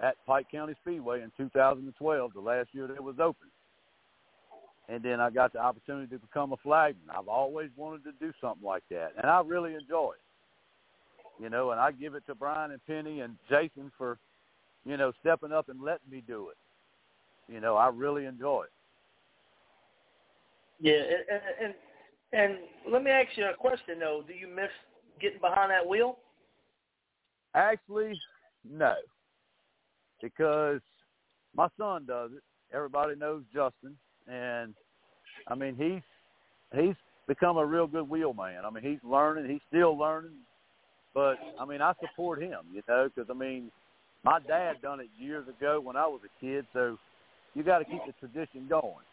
at Pike County Speedway in 2012, the last year that it was open. And then I got the opportunity to become a flagman. I've always wanted to do something like that, and I really enjoy it. You know, and I give it to Brian and Penny and Jason for, you know, stepping up and letting me do it. You know, I really enjoy it. Yeah, and, and and let me ask you a question though. Do you miss getting behind that wheel? Actually, no, because my son does it. Everybody knows Justin, and I mean he's he's become a real good wheelman. I mean he's learning. He's still learning, but I mean I support him. You know, because I mean my dad done it years ago when I was a kid, so you got to keep the tradition going.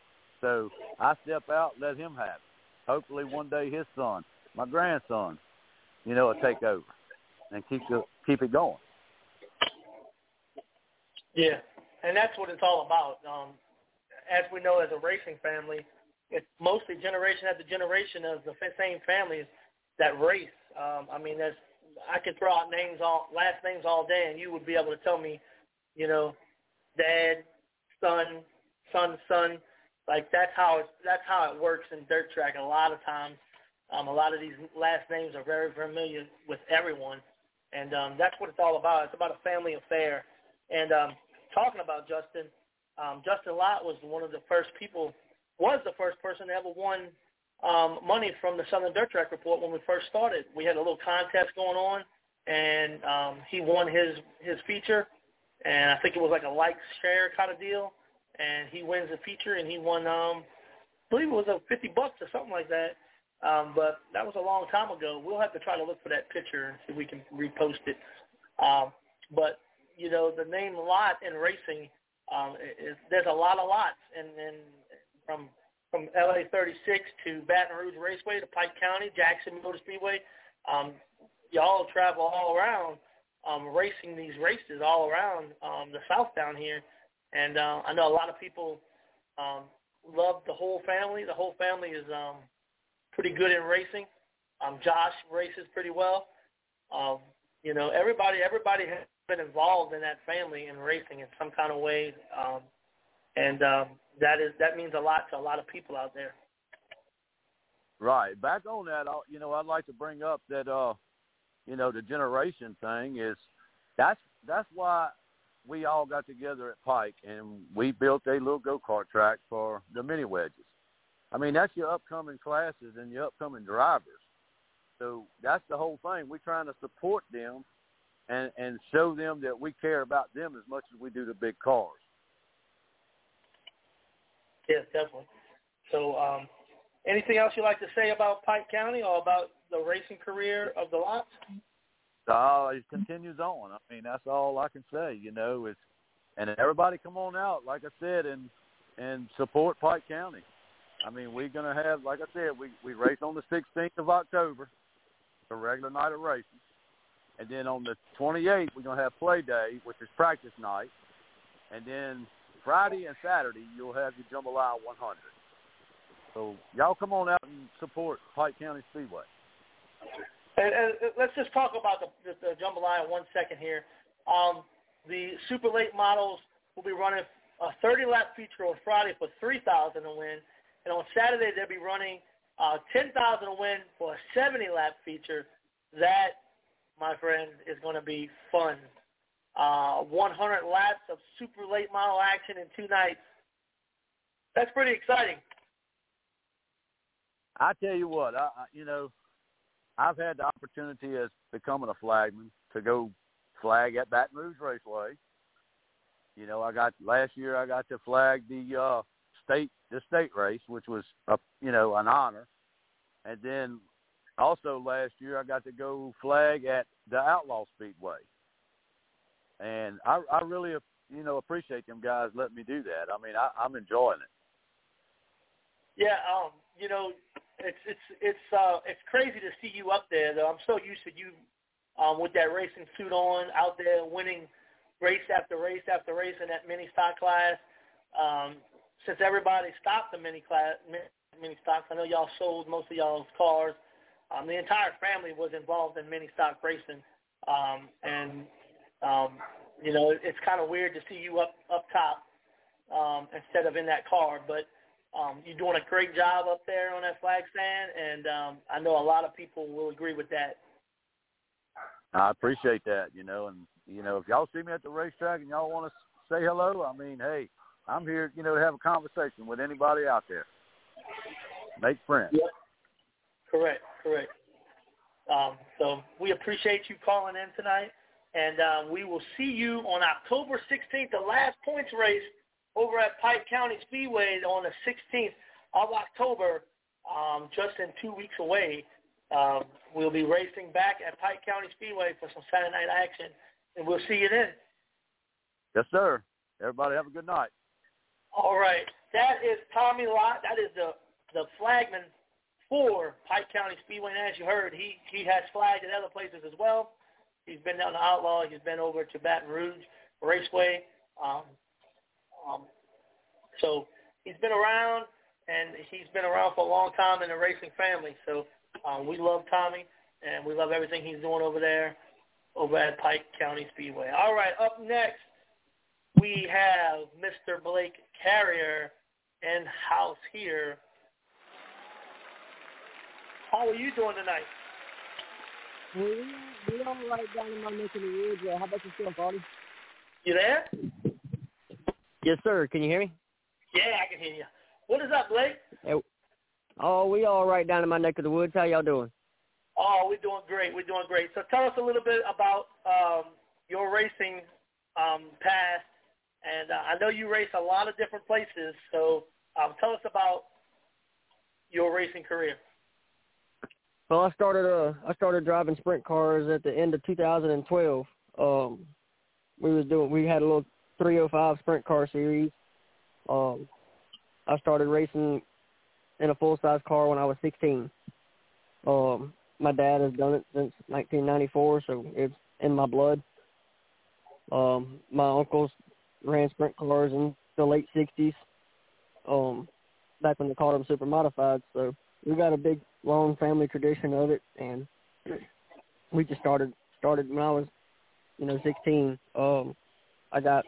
So I step out, let him have it. Hopefully one day his son, my grandson, you know, will take over and keep the, keep it going. Yeah, and that's what it's all about. Um, as we know, as a racing family, it's mostly generation after generation of the same families that race. Um, I mean, there's I could throw out names all last names all day, and you would be able to tell me, you know, dad, son, son, son, like that's how it, that's how it works in dirt track. A lot of times, um, a lot of these last names are very familiar with everyone, and um, that's what it's all about. It's about a family affair. And um, talking about Justin, um, Justin Lott was one of the first people, was the first person to ever won um, money from the Southern Dirt Track Report when we first started. We had a little contest going on, and um, he won his his feature, and I think it was like a like share kind of deal and he wins the feature, and he won, um, I believe it was a 50 bucks or something like that. Um, but that was a long time ago. We'll have to try to look for that picture and see if we can repost it. Um, but you know, the name Lott in racing um, is there's a lot of Lotts, and, and from from LA 36 to Baton Rouge Raceway to Pike County, Jackson Motor Speedway, um, y'all travel all around um, racing these races all around um, the South down here. And uh, I know a lot of people um, love the whole family. The whole family is um, pretty good in racing. Um, Josh races pretty well. Um, you know, everybody everybody has been involved in that family in racing in some kind of way, um, and um, that is that means a lot to a lot of people out there. Right. Back on that, I'll, you know, I'd like to bring up that, uh, you know, the generation thing is that's that's why we all got together at Pike and we built a little go kart track for the mini wedges. I mean, that's your upcoming classes and your upcoming drivers. So that's the whole thing. We're trying to support them and and show them that we care about them as much as we do the big cars. Yes, definitely. So, um, anything else you'd like to say about Pike County or about the racing career of the Lotts? uh, it continues on. I mean, that's all I can say. You know, it's and everybody come on out, like I said, and and support Pike County. I mean, we're gonna have, like I said, we we race on the 16th of October, a regular night of racing, and then on the 28th we're gonna have play day, which is practice night, and then Friday and Saturday you'll have your Jambalaya 100. So y'all come on out and support Pike County Speedway. And, and let's just talk about the, the, the jambalaya one second here. Um, the super late models will be running a 30 lap feature on Friday for 3,000 to win, and on Saturday they'll be running uh, 10,000 to win for a 70 lap feature. That, my friend, is going to be fun. Uh, 100 laps of super late model action in two nights. That's pretty exciting. I tell you what, I, you know, I've had the opportunity as becoming a flagman to go flag at Baton Rouge Raceway. You know, I got last year I got to flag the uh state the state race, which was a you know an honor, and then also last year I got to go flag at the Outlaw Speedway, and I I really you know appreciate them guys letting me do that. I mean I, I'm enjoying it. Yeah, um, you know, it's it's it's uh it's crazy to see you up there though. I'm so used to you um with that racing suit on out there winning race after race after race in that mini stock class. Um since everybody stopped the mini class mini stocks, I know y'all sold most of y'all's cars. Um the entire family was involved in mini stock racing. Um and Um, you know, it's kind of weird to see you up up top um, instead of in that car, but um, you're doing a great job up there on that flag stand, and um, I know a lot of people will agree with that. I appreciate that, you know, and you know, if y'all see me at the racetrack and y'all want to say hello, I mean, hey, I'm here, you know, to have a conversation with anybody out there. Make friends. Yep. Correct, correct. Um, so we appreciate you calling in tonight, and uh, we will see you on October 16th, the last points race over at Pike County Speedway on the 16th of October, um, just in two weeks away. Um, we'll be racing back at Pike County Speedway for some Saturday night action, and we'll see you then. Yes, sir. Everybody have a good night. All right. That is Tommy Lott. That is the, the flagman for Pike County Speedway. And as you heard, he, he has flagged at other places as well. He's been down to Outlaw. He's been over to Baton Rouge Raceway. Um, um, so he's been around, and he's been around for a long time in the racing family. So um, we love Tommy, and we love everything he's doing over there, over at Pike County Speedway. All right, up next, we have Mr. Blake Carrier in house here. How are you doing tonight? We, we all right down in my neck of the woods. Uh, how about yourself, Artie? You there? Yes, sir. Can you hear me? Yeah, I can hear you. What is up, Blake? Hey, oh, we all right down in my neck of the woods. How y'all doing? Oh, we're doing great. We're doing great. So tell us a little bit about um, your racing um, past. And uh, I know you race a lot of different places. So um, tell us about your racing career. Well, I started uh I started driving sprint cars at the end of 2012. Um, we was doing we had a little 305 sprint car series. Um, I started racing in a full size car when I was 16. Um, my dad has done it since 1994, so it's in my blood. Um, my uncles ran sprint cars in the late 60s, um, back when they called them super modified. So we got a big, long family tradition of it, and we just started started when I was, you know, 16. Um, I got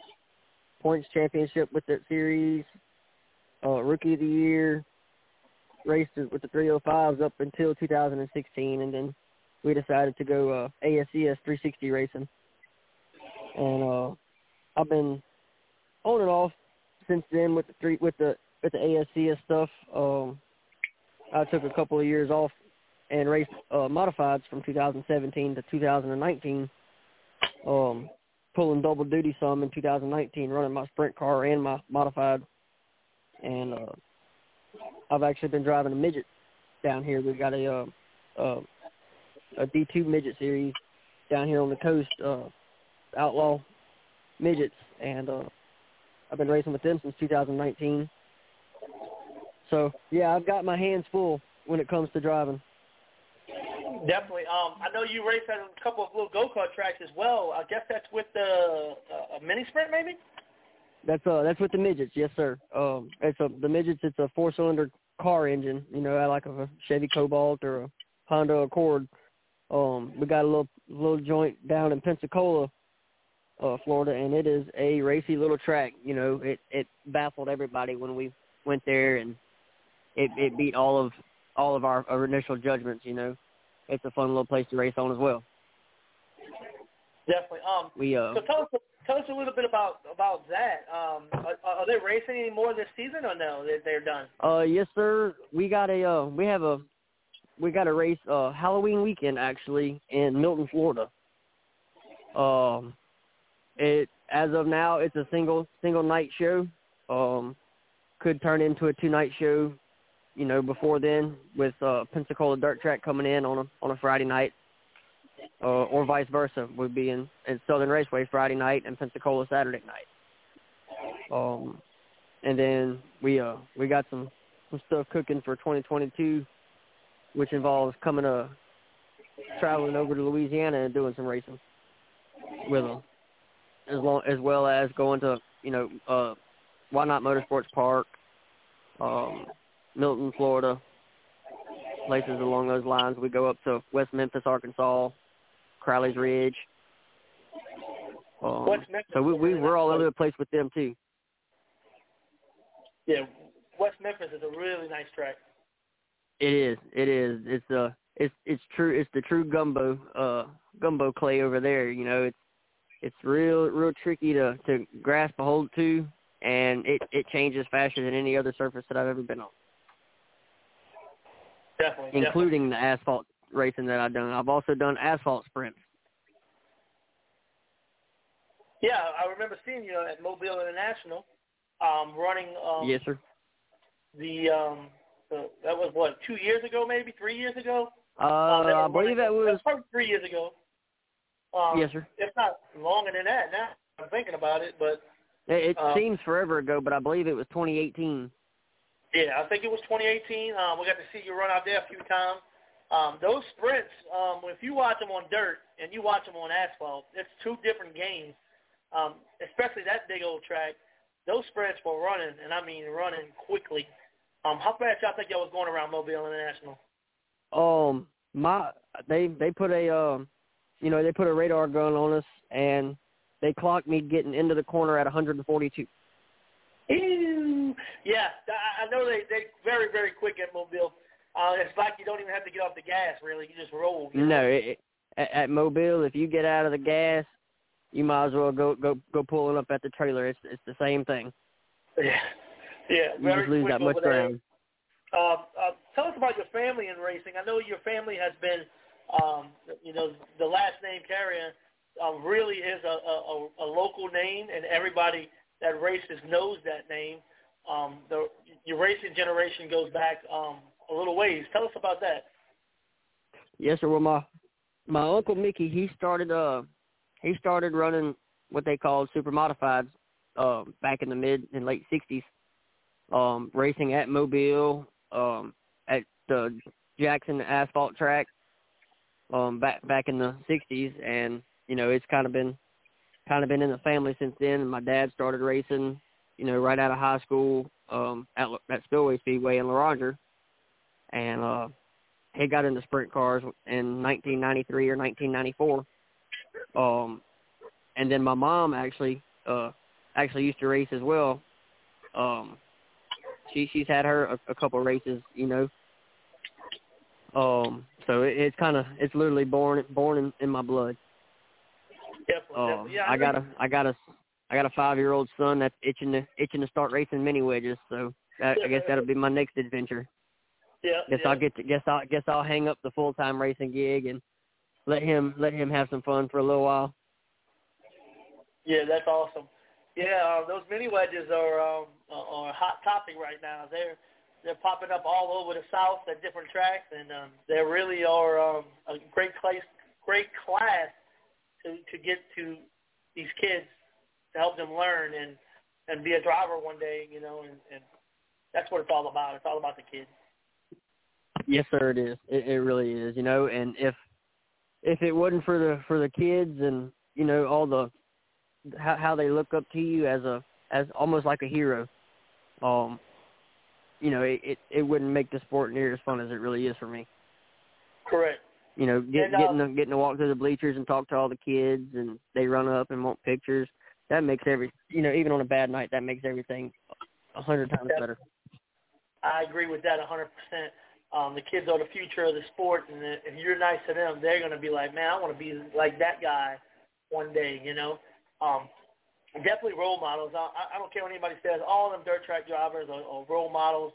points championship with that series, uh, rookie of the year, raced with the 305s up until 2016, and then we decided to go uh, ASCS 360 racing. And uh, I've been on and off since then with the three with the with the ASCS stuff. Um, I took a couple of years off and raced uh, modifieds from 2017 to 2019. Um, pulling double duty some in 2019, running my sprint car and my modified. And uh, I've actually been driving a midget down here. We've got a uh, uh, a D2 midget series down here on the coast, uh, Outlaw Midgets, and uh, I've been racing with them since 2019. So yeah, I've got my hands full when it comes to driving. Definitely. Um, I know you race at a couple of little go kart tracks as well. I guess that's with the uh, a mini sprint, maybe. That's uh that's with the midgets, yes sir. Um, it's a the midgets. It's a four cylinder car engine. You know, like a Chevy Cobalt or a Honda Accord. Um, we got a little little joint down in Pensacola, uh, Florida, and it is a racy little track. You know, it it baffled everybody when we went there, and it it beat all of all of our, our initial judgments. You know, it's a fun little place to race on as well. Definitely. Um, we uh. So tell us tell us a little bit about about that. Um, are, are they racing any more this season or no? They, they're done. Uh, yes, sir. We got a uh, we have a we got a race uh Halloween weekend actually in Milton, Florida. Um, it as of now it's a single single night show. Um, could turn into a two night show you know, before then with uh, Pensacola Dirt Track coming in on a on a Friday night, uh, or vice versa. We'd be in, in Southern Raceway Friday night and Pensacola Saturday night. Um, and then we uh we got some some stuff cooking for 2022, which involves coming uh traveling over to Louisiana and doing some racing with them, as long as well as going to you know uh Whynot Motorsports Park. Um, Milton, Florida, places along those lines. We go up to West Memphis, Arkansas, Crowley's Ridge. Um, West Memphis so we, we we're all over the place with them too. Yeah, West Memphis is a really nice track. It is. It is. It's uh it's it's true it's the true gumbo uh gumbo clay over there, you know, it's it's real real tricky to to grasp a hold to and it it changes faster than any other surface that I've ever been on, Definitely. including the asphalt racing that I've done. I've also done asphalt sprints. Yeah, I remember seeing you at Mobile International, um, running um, yes, sir. the um, the that was what two years ago, maybe three years ago. Uh, Um, I believe running- that was probably three years ago. Um, yes, sir. If not longer than that. Now I'm thinking about it, but It, it um, seems forever ago, but I believe it was 2018. Yeah, I think it was 2018. Um, we got to see you run out there a few times. Um, those sprints, um, if you watch them on dirt and you watch them on asphalt, it's two different games. Um, especially that big old track. Those sprints were running, and I mean running quickly. Um, how fast y'all think y'all was going around Mobile International? Um, my they they put a um, you know, they put a radar gun on us and they clocked me getting into the corner at 142. Yeah, I I know they they very very quick at Mobile. Uh, it's like you don't even have to get off the gas really. You just roll. You No, know? it, it, at, at Mobile, if you get out of the gas, you might as well go go go pulling up at the trailer. It's it's the same thing. Yeah. Yeah. You Very just lose quick that much ground. Uh, uh, tell us about your family in racing. I know your family has been, um, you know, the last name carrier um, really is a, a, a local name, and everybody that races knows that name. Um, the racing generation goes back um, a little ways. Tell us about that. Yes, sir. Well, my my uncle Mickey, he started uh he started running what they called super modifieds uh, back in the mid and late '60s, um, racing at Mobile, um, at the Jackson asphalt track, um, back back in the '60s, and you know it's kind of been kind of been in the family since then. And my dad started racing, you know, right out of high school um, at at Spillway Speedway in La Ranger, and uh, he got into sprint cars in 1993 or 1994. Um, and then my mom actually uh, actually used to race as well. Um, she she's had her a, a couple races, you know. Um, so it, it's kind of it's literally born born in, in my blood. Definitely. Um, definitely. Yeah, I got know- a I got a I got a five year old son that's itching to itching to start racing mini wedges. So that, I guess that'll be my next adventure. Yeah. Guess yeah. I'll get to guess I'll guess I'll hang up the full time racing gig and let him let him have some fun for a little while. Yeah, that's awesome. Yeah, uh, those mini wedges are um, are a hot topic right now. They're they're popping up all over the South at different tracks, and um, they really are um, a great class great class to to get to these kids to help them learn and and be a driver one day. You know, and, and that's what it's all about. It's all about the kids. Yes, sir, it is. It, it really is. You know, and if if it wasn't for the for the kids and you know all the how, how they look up to you as a as almost like a hero, um, you know, it, it it wouldn't make the sport near as fun as it really is for me. Correct. You know, get, And, uh, getting to, getting to walk through the bleachers and talk to all the kids, and they run up and want pictures. That makes every you know even on a bad night that makes everything a hundred times better. I agree with that a 100%. Um, the kids are the future of the sport, and if you're nice to them, they're going to be like, man, I want to be like that guy one day, you know. Um, definitely role models. I, I don't care what anybody says. All them dirt track drivers are, are role models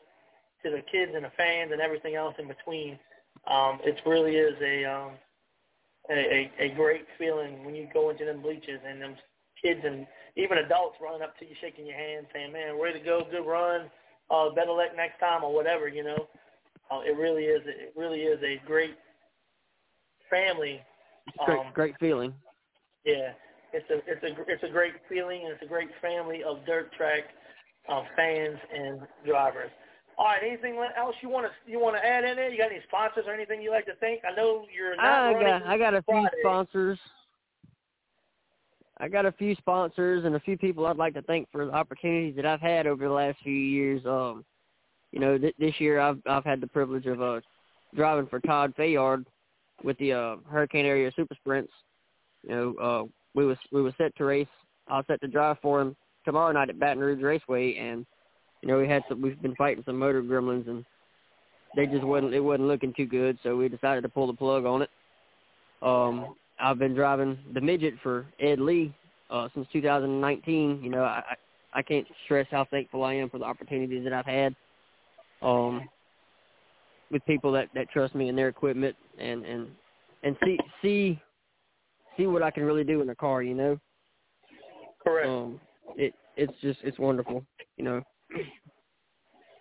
to the kids and the fans and everything else in between. Um, it really is a, um, a, a a great feeling when you go into them bleachers and them kids and even adults running up to you, shaking your hand, saying, "Man, way to go, good run, uh, better luck next time," or whatever. You know, uh, it really is. It really is a great family. It's great Um, great feeling. Yeah, it's a it's a it's a great feeling, and it's a great family of dirt track uh, fans and drivers. All right, anything else you want to you want to add in there? You got any sponsors or anything you like to thank? I know you're not I running. got I got a few Friday. sponsors. I got a few sponsors and a few people I'd like to thank for the opportunities that I've had over the last few years. Um, you know, th- this year I've I've had the privilege of uh driving for Todd Fayard with the uh, Hurricane Area Super Sprints. You know, uh, we was we was set to race. I was set to drive for him tomorrow night at Baton Rouge Raceway, and you know we had some. We've been fighting some motor gremlins, and they just wasn't. It wasn't looking too good, so we decided to pull the plug on it. Um, I've been driving the midget for Ed Lee uh, since 2019. You know, I I can't stress how thankful I am for the opportunities that I've had. Um, with people that that trust me and their equipment and and and see see see what I can really do in the car, you know. Correct. Um it it's just it's wonderful, you know.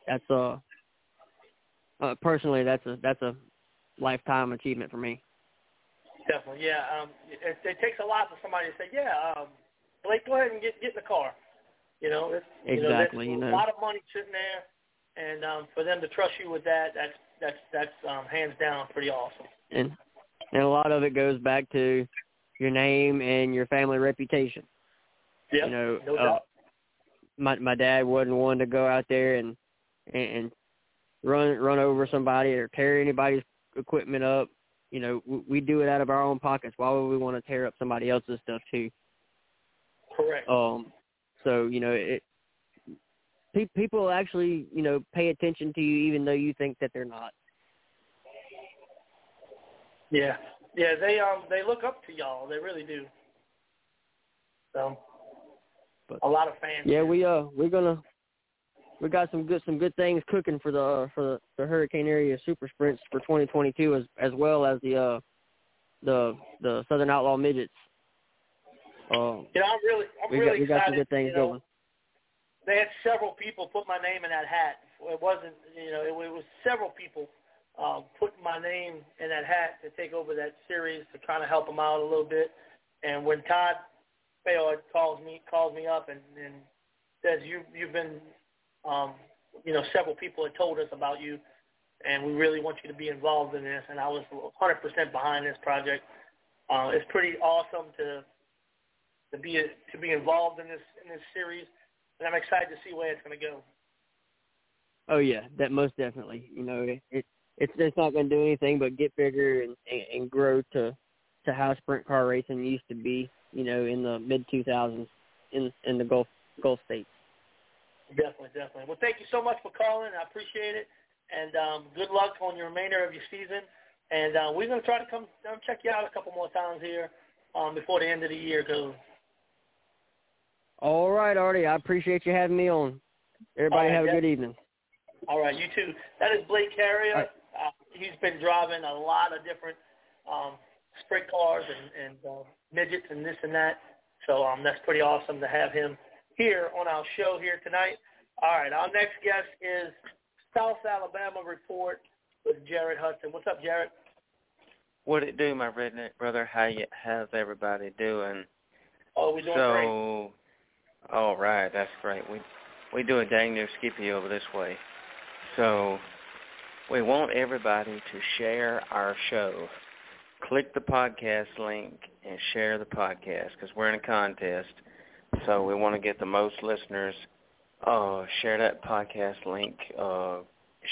That's uh, uh personally that's a that's a lifetime achievement for me. Definitely, yeah. Um, it, it takes a lot for somebody to say, "Yeah, um, Blake, go ahead and get get in the car." You know, it's, exactly. You know, there's you know. a lot of money sitting there, and um, for them to trust you with that, that's that's that's um, hands down pretty awesome. And and a lot of it goes back to your name and your family reputation. Yeah, you know, no uh, doubt. my my dad wasn't one to go out there and and, and run run over somebody or tear anybody's equipment up. You know, we, we do it out of our own pockets. Why would we want to tear up somebody else's stuff too? Correct. Um, so you know, it pe- people actually you know pay attention to you even though you think that they're not. Yeah, yeah. They um they look up to y'all. They really do. So, But- a lot of fans. Yeah, we uh we're gonna we got some good some good things cooking for the uh, for the, the Hurricane Area Super Sprints for 2022 as as well as the uh the the Southern Outlaw Midgets. Um, You know, I'm really I'm we really got we got excited. some good things you know, going. They had several people put my name in that hat. It wasn't you know it, it was several people um, putting my name in that hat to take over that series to kind of help them out a little bit. And when Todd Bayard calls me calls me up and, and says you you've been um, you know several people had told us about you and we really want you to be involved in this and I was 100% behind this project. Uh, it's pretty awesome to to be to be involved in this in this series and I'm excited to see where it's going to go. Oh yeah, that most definitely. You know, it, it it's it's not going to do anything but get bigger and, and and grow to to how sprint car racing used to be. You know, in the mid 2000s in in the Gulf Gulf states. Definitely, definitely. Well, thank you so much for calling. I appreciate it, and um, good luck on your remainder of your season. And uh, we're going to try to come um, check you out a couple more times here um, before the end of the year goes. All right, Artie. I appreciate you having me on. Everybody right, have a good evening. All right, you too. That is Blake Carrier. Right. Uh, he's been driving a lot of different um, sprint cars and, and uh, midgets and this and that. So um, that's pretty awesome to have him here on our show here tonight. All right, our next guest is South Alabama Report with Jared Hudson. What's up, Jared? What it do, my redneck brother? How you? How's everybody doing? Oh, we're doing great. so, all right, that's great. We we do a dang near Skippy over this way. So, we want everybody to share our show. Click the podcast link and share the podcast because we're in a contest. So we want to get the most listeners. Uh, share that podcast link. Uh,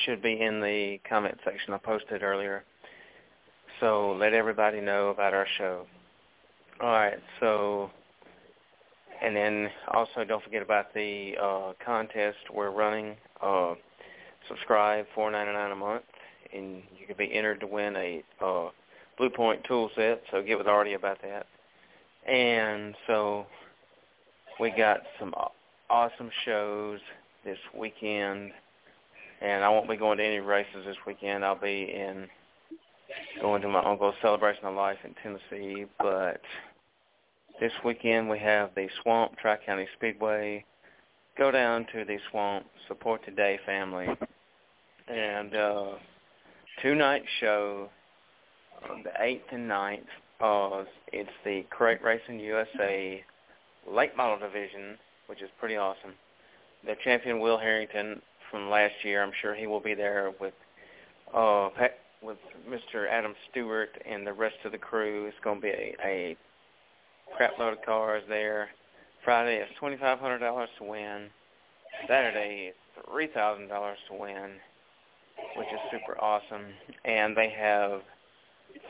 should be in the comment section I posted earlier. So let everybody know about our show. All right, so and then also don't forget about the uh, contest we're running. Uh, subscribe, four ninety nine a month, and you can be entered to win a uh, Blue Point tool set. So get with Artie about that. And so we got some awesome shows this weekend, and I won't be going to any races this weekend. I'll be in going to my uncle's celebration of life in Tennessee, but this weekend we have the Swamp Tri County Speedway. Go down to the Swamp, support the Day family, and uh, two night show the eighth and 9th. Uh, it's the Crate Racing USA late model division, which is pretty awesome. The champion Will Harrington from last year, I'm sure he will be there with uh, with Mr. Adam Stewart and the rest of the crew. It's going to be a, a crap load of cars there. Friday is twenty five hundred dollars to win. Saturday is three thousand dollars to win, which is super awesome. And they have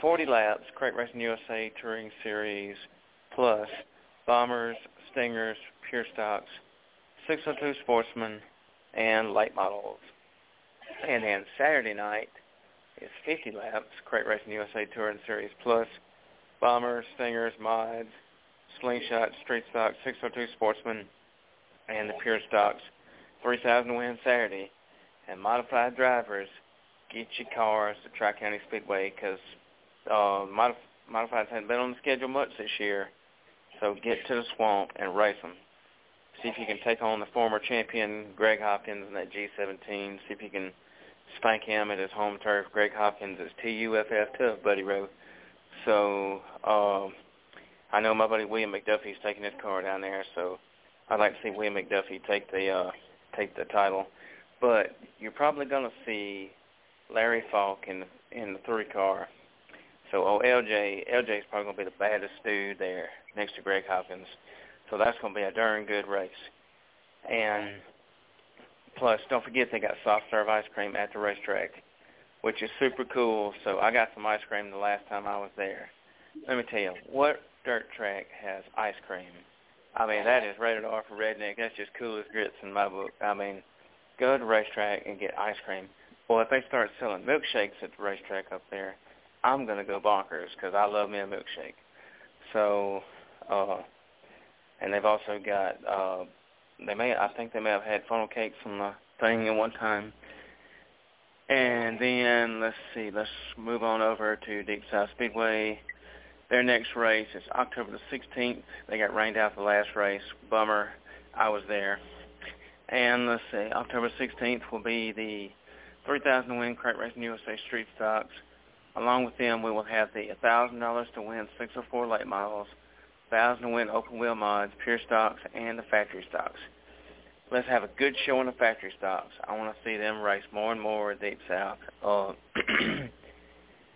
forty laps, Crate Racing USA Touring Series, plus bombers, stingers, pure stocks, 602 sportsmen, and late models. And then Saturday night is 50 laps, Crate Racing USA Tour and Series Plus, bombers, stingers, mods, slingshot, street stock, 602 sportsmen, and the pure stocks. 3,000 win Saturday. And modified drivers, get your cars to Tri-County Speedway because uh, modif- modifieds haven't been on the schedule much this year. So get to the swamp and race them. See if you can take on the former champion Greg Hopkins in that G17. See if you can spank him at his home turf. Greg Hopkins is TUFF tough, Buddy Rowe. So uh, I know my buddy William McDuffie's taking his car down there, so I'd like to see William McDuffie take the uh, take the title. But you're probably going to see Larry Falk in the, in the three car. So oh LJ LJ's probably going to be the baddest dude there next to Greg Hopkins. So that's going to be a darn good race. And plus, don't forget they got soft serve ice cream at the racetrack, which is super cool. So I got some ice cream the last time I was there. Let me tell you, what dirt track has ice cream? I mean, that is rated R for redneck. That's just cool as grits in my book. I mean, go to the racetrack and get ice cream. Well, if they start selling milkshakes at the racetrack up there, I'm gonna go bonkers because I love me a milkshake. So, uh, and they've also got uh, they may I think they may have had funnel cakes on the thing at one time. And then let's see, let's move on over to Deep South Speedway. Their next race is October the 16th. They got rained out the last race. Bummer. I was there. And let's see, October 16th will be the 3,000 win Crate Racing USA Street Stocks. Along with them, we will have the $1,000 to win 604 late models, 1000 to win open wheel mods, pure stocks, and the factory stocks. Let's have a good show on the factory stocks. I want to see them race more and more Deep South. Uh,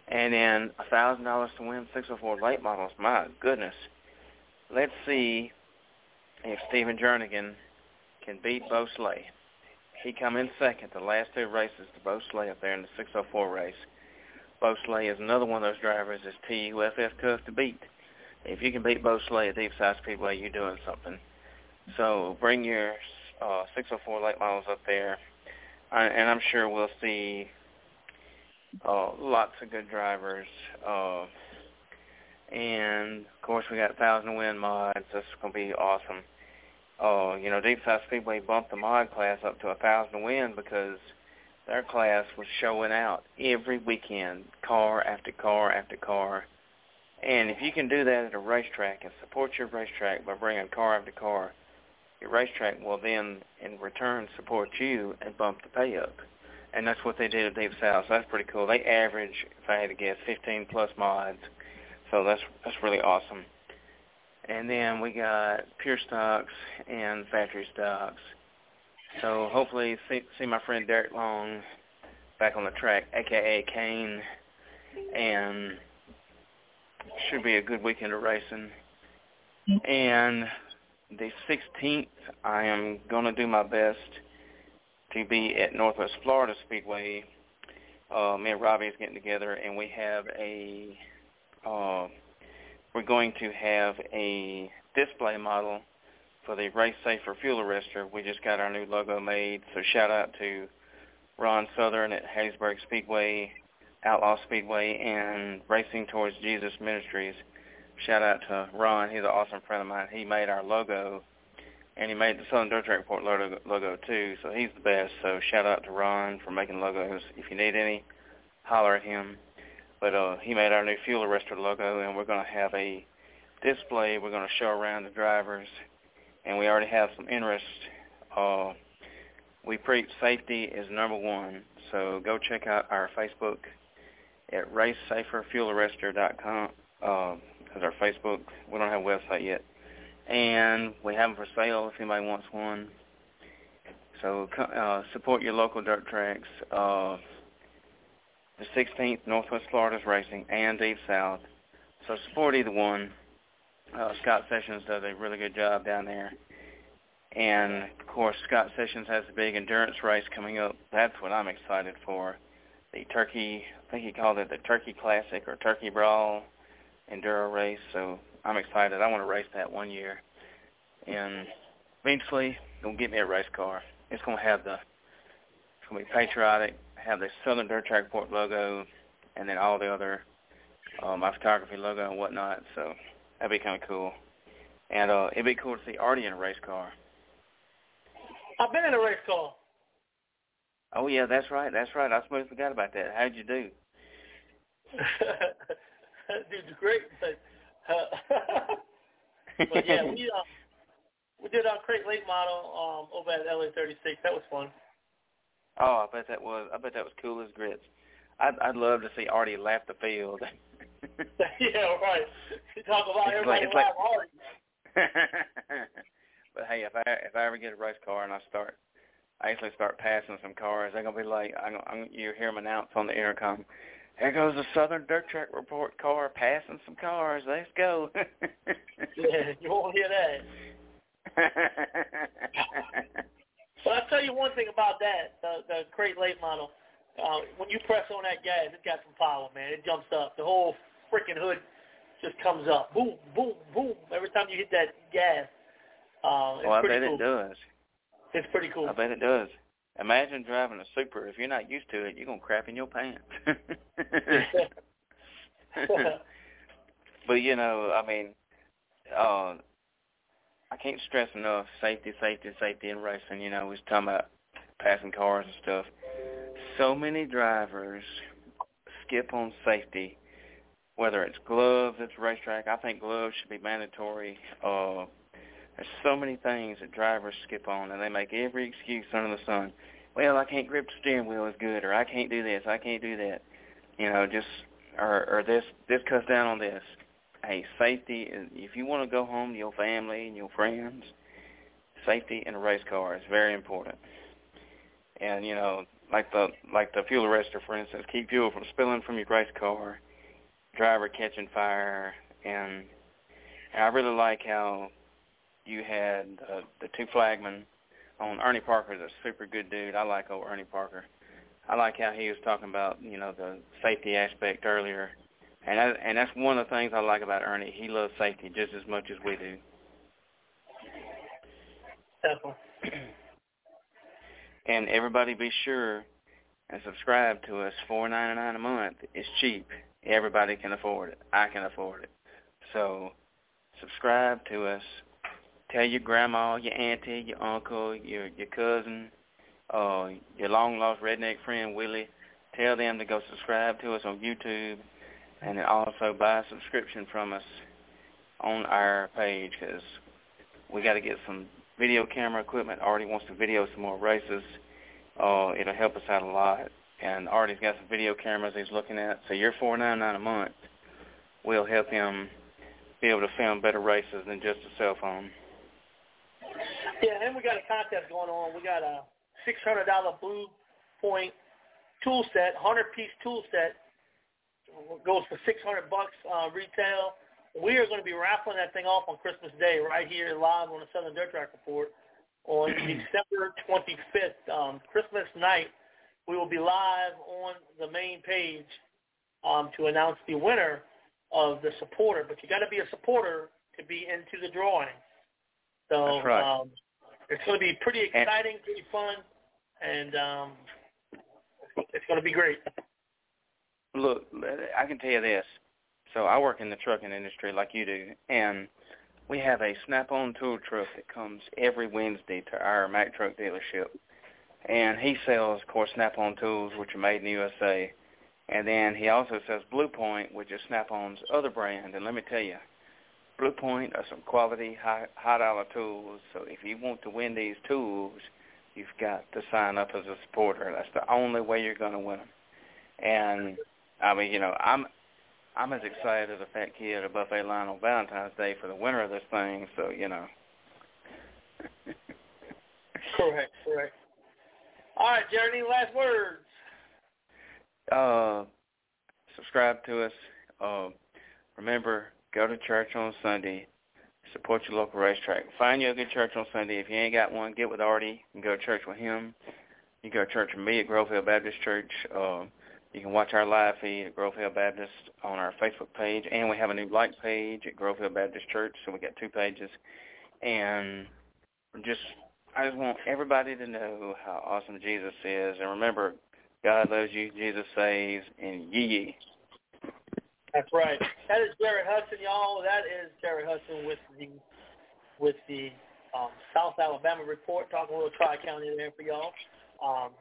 and then a $1,000 to win 604 late models. My goodness. Let's see if Stephen Jernigan can beat Bo Slay. He come in second the last two races to Bo Slay up there in the 604 race. Bo Slay is another one of those drivers that's TUFF tough to beat. If you can beat Bo Slay at Deep South Speedway, you're doing something. So bring your uh, 604 late models up there, I, and I'm sure we'll see uh, lots of good drivers. Uh, and of course, we got thousand win mods. That's going to be awesome. Uh, you know, Deep South Speedway bumped the mod class up to a thousand win because their class was showing out every weekend, car after car after car. And if you can do that at a racetrack and support your racetrack by bringing car after car, your racetrack will then, in return, support you and bump the pay up and that's what they did at Deep South. So that's pretty cool. They average, if I had to guess, 15 plus mods. So that's that's really awesome. And then we got pure stocks and factory stocks. So hopefully see, see my friend Derek Long back on the track, aka Kane, and should be a good weekend of racing. And the 16th, I am going to do my best to be at Northwest Florida Speedway. Uh, me and Robbie is getting together, and we have a uh, we're going to have a display model for the Race Safer Fuel Arrestor. We just got our new logo made, so shout out to Ron Southern at Hattiesburg Speedway, Outlaw Speedway, and Racing Towards Jesus Ministries. Shout out to Ron. He's an awesome friend of mine. He made our logo and he made the Southern Dirt Track Report logo, logo too. So he's the best. So shout out to Ron for making logos. If you need any, holler at him. But uh, he made our new fuel arrestor logo, and we're going to have a display. We're going to show around the drivers, and we already have some interest. Uh, we preach safety is number one. So go check out our Facebook at racesaferfuelarrestor.com. Uh, is our Facebook. We don't have a website yet and we have them for sale if anybody wants one. So uh, support your local dirt tracks. Uh, the 16th, Northwest Florida's Racing and Deep South. So support either one. Uh, Scott Sessions does a really good job down there. And, of course, Scott Sessions has a big endurance race coming up. That's what I'm excited for. The Turkey, I think he called it the Turkey Classic or Turkey Brawl enduro race. So I'm excited. I want to race that one year, and eventually gonna get me a race car. It's gonna have the it's gonna be patriotic, have the Southern Dirt Track Report logo, and then all the other uh, my photography logo and whatnot. So that'd be kind of cool. And uh, it'd be cool to see Artie in a race car. I've been in a race car. Oh yeah, that's right, that's right. I smoothly forgot about that. How'd you do? Dude, great. But, uh, but yeah, we uh, we did our crate late model um, over at LA 36. That was fun. Oh, I bet that was. I bet that was cool as grits. I'd I'd love to see Artie lap the field. yeah, right. You talk about it's everybody like, like, Artie. but hey, if I if I ever get a race car and I start, actually start passing some cars, they're gonna be like, I'm, I'm you hear them announce on the intercom. There goes the Southern Dirt Track Report car passing some cars. Let's go. yeah, you won't hear that. but I'll tell you one thing about that, the, the crate late model. Uh, when you press on that gas, it's got some power, man. It jumps up. The whole freaking hood just comes up. Boom, boom, boom. Every time you hit that gas. Uh, it's well, I bet cool. it does. It's pretty cool. I bet it does. Imagine driving a Super. If you're not used to it, you're gonna crap in your pants. but you know, I mean, uh, I can't stress enough safety, safety, safety in racing. You know, we was talking about passing cars and stuff. So many drivers skip on safety, whether it's gloves, it's racetrack. I think gloves should be mandatory. Uh, there's so many things that drivers skip on, and they make every excuse under the sun. Well, I can't grip the steering wheel as good, or I can't do this, I can't do that. You know, just or or this this cuts down on this. Hey, safety. If you want to go home to your family and your friends, safety in a race car is very important. And you know, like the like the fuel arrestor, for instance, keep fuel from spilling from your race car, driver catching fire, and, and I really like how you had uh, the two flagmen on Ernie Parker's a super good dude. I like old Ernie Parker. I like how he was talking about you know the safety aspect earlier, and I, and that's one of the things I like about Ernie. He loves safety just as much as we do. Definitely. and everybody be sure and subscribe to us. Four ninety nine a month. It's cheap. Everybody can afford it. I can afford it. So subscribe to us. Tell your grandma, your auntie, your uncle, your your cousin, uh, your long lost redneck friend Willie. Tell them to go subscribe to us on YouTube, and then also buy a subscription from us on our page because we got to get some video camera equipment. Artie wants to video some more races. Uh, it'll help us out a lot. And Artie's got some video cameras he's looking at. So your four ninety nine a month will help him be able to film better races than just a cell phone. Yeah, and we got a contest going on. We got a six hundred dollar Blue Point tool set, hundred piece tool set. Goes for six hundred bucks uh, retail. We are going to be raffling that thing off on Christmas Day right here live on the Southern Dirt Track Report on December 25th, um, Christmas night. We will be live on the main page um, to announce the winner of the supporter. But you got to be a supporter to be into the drawing. So That's right. um, it's going to be pretty exciting, pretty fun, and um, it's going to be great. Look, I can tell you this. So I work in the trucking industry like you do, and we have a Snap-on tool truck that comes every Wednesday to our Mack truck dealership. And he sells, of course, Snap-on tools, which are made in the USA. And then he also sells Blue Point, which is Snap-on's other brand. And let me tell you, Blue Point are some quality, high, high dollar tools. So if you want to win these tools, you've got to sign up as a supporter. That's the only way you're going to win them. And I mean, you know, I'm I'm as excited as a fat kid at a buffet line on Valentine's Day for the winner of this thing. So you know. correct, correct. All right, Jeremy, any last words? Uh, subscribe to us. Uh, remember, go to church on Sunday. Support your local racetrack. Find you a good church on Sunday. If you ain't got one, get with Artie and go to church with him. You go to church with me at Grove Hill Baptist Church. Uh, You can watch our live feed at Grove Hill Baptist on our Facebook page, and we have a new like page at Grove Hill Baptist Church, so we got two pages. And just, I just want everybody to know how awesome Jesus is, and remember, God loves you, Jesus saves, and ye ye. That's right. That is Jared Hudson, y'all. That is Jared Hudson with the with the um, South Alabama report, talking a little Tri County there for y'all. Um,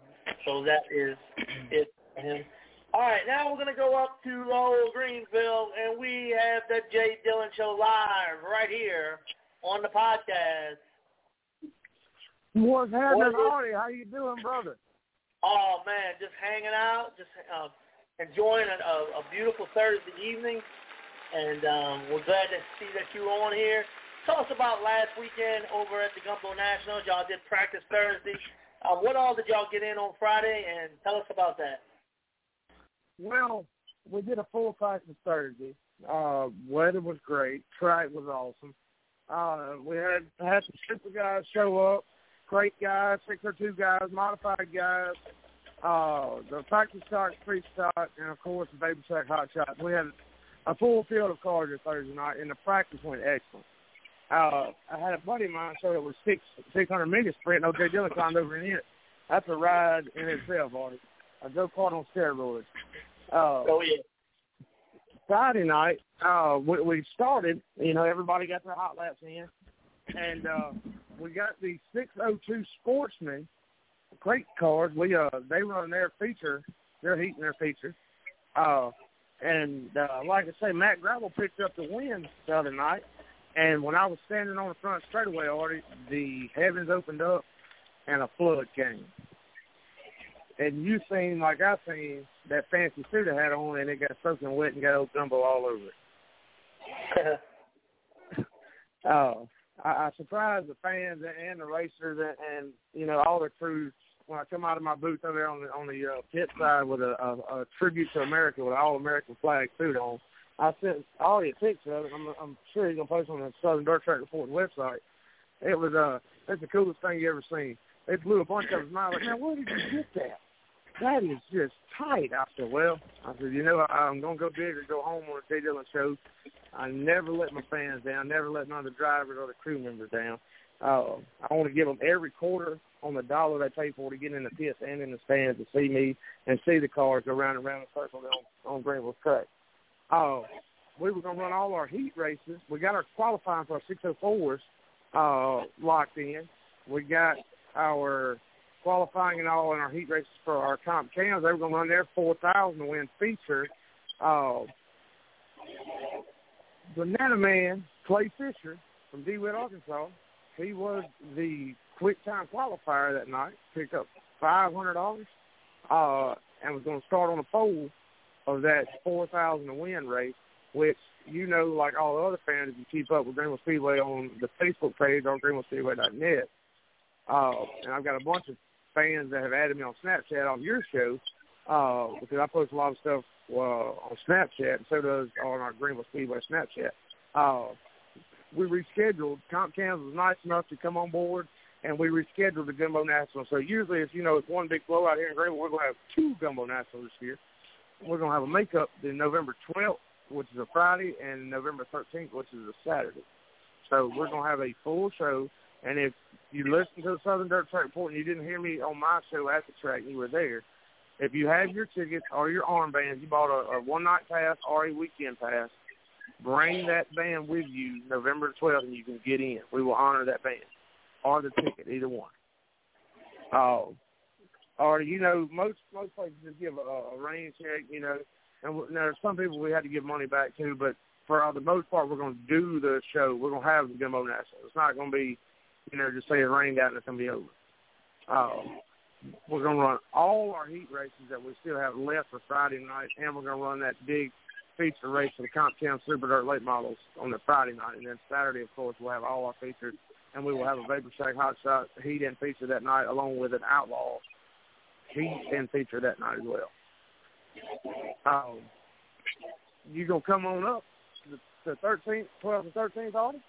so that is it for him. All right, now we're going to go up to old Greenville, and we have the Jay Dillon Show live right here on the podcast. What's happening, Artie? How you doing, brother? Oh man, just hanging out, just uh, enjoying a, a, a beautiful Thursday evening, and um, we're glad to see that you're on here. Tell us about last weekend over at the Gumbo Nationals. Y'all did practice Thursday. Uh, what all did y'all get in on Friday, and tell us about that. Well, we did a full practice Thursday. Uh, weather was great. Track was awesome. Uh, we had had some super guys show up, great guys, six or two guys, modified guys. Uh, the practice stock, free stock, and of course the baby track hot shots. We had a full field of cars this Thursday night, and the practice went excellent. Uh, I had a buddy of mine show it was six six hundred meter sprint. No, Jay Dillon climbed over in it. That's a ride in itself, Artie. A go kart on steroids. Uh, oh yeah. Friday night, uh, we, we started. You know, everybody got their hot laps in, and uh, we got the 602 Sportsman crate cars. We uh, they run their feature. They're heating their feature. Uh, and uh, like I say, Matt Gravel picked up the win the other night. And when I was standing on the front straightaway, already the heavens opened up and a flood came. And you seen like I seen that fancy suit I had on, and it got soaking wet and got old gumbo all over it. uh, I, I surprised the fans and the racers and, and you know all the crews when I come out of my booth over there on the on the uh, pit side with a, a, a tribute to America with an all American flag suit on. I sent all a picture of it. I'm, I'm sure he's gonna post on the Southern Dirt Track Report website. It was uh, that's the coolest thing you ever seen. They blew a bunch of us like, man, where did you get that? that is just tight. I said, well, I said, you know, I'm going to go big or go home on a Jay Dillon show. I never let my fans down, never let none of the drivers or the crew members down. Uh, I want to give them every quarter on the dollar they pay for to get in the pits and in the stands to see me and see the cars go round and round the circle on, on Greenville track. Uh, we were going to run all our heat races. We got our qualifying for our 604s uh, locked in. We got our qualifying and all in our heat races for our comp cams. They were going to run their 4,000 to win feature. Uh, Banana Man, Clay Fisher from DeWitt, Arkansas, he was the quick time qualifier that night, picked up $500 uh, and was going to start on the pole of that 4,000 to win race, which you know, like all the other fans, if you keep up with Greenville Speedway on the Facebook page on greenvillespeedway.net, uh, and I've got a bunch of fans that have added me on Snapchat on your show uh, because I post a lot of stuff uh, on Snapchat, and so does on our Greenville Speedway Snapchat. Uh, we rescheduled. Comp Cams was nice enough to come on board, and we rescheduled the Gumbo National. So usually, it's you know, it's one big blowout here in Greenville. We're going to have two Gumbo Nationals this year. We're going to have a makeup the November 12th, which is a Friday, and November 13th, which is a Saturday. So we're going to have a full show. And if you listened to the Southern Dirt Track Report and you didn't hear me on my show at the track, you were there. If you have your tickets or your armbands, you bought a, a one night pass or a weekend pass, bring that band with you November 12th and you can get in. We will honor that band or the ticket, either one. Uh, or you know, most most places just give a, a rain check, you know, and there's some people we had to give money back to, but for the most part, we're going to do the show. We're going to have the Gumbo National. It's not going to be you know, just say it rained out and it's going to be over. Uh, we're going to run all our heat races that we still have left for Friday night, and we're going to run that big feature race for the Comp Cam Super Dirt Late Models on the Friday night. And then Saturday, of course, we'll have all our features, and we will have a Vapor Shack Hot Shot heat and feature that night, along with an Outlaw heat and feature that night as well. Um, you going to come on up the 13th, 12th and 13th, August?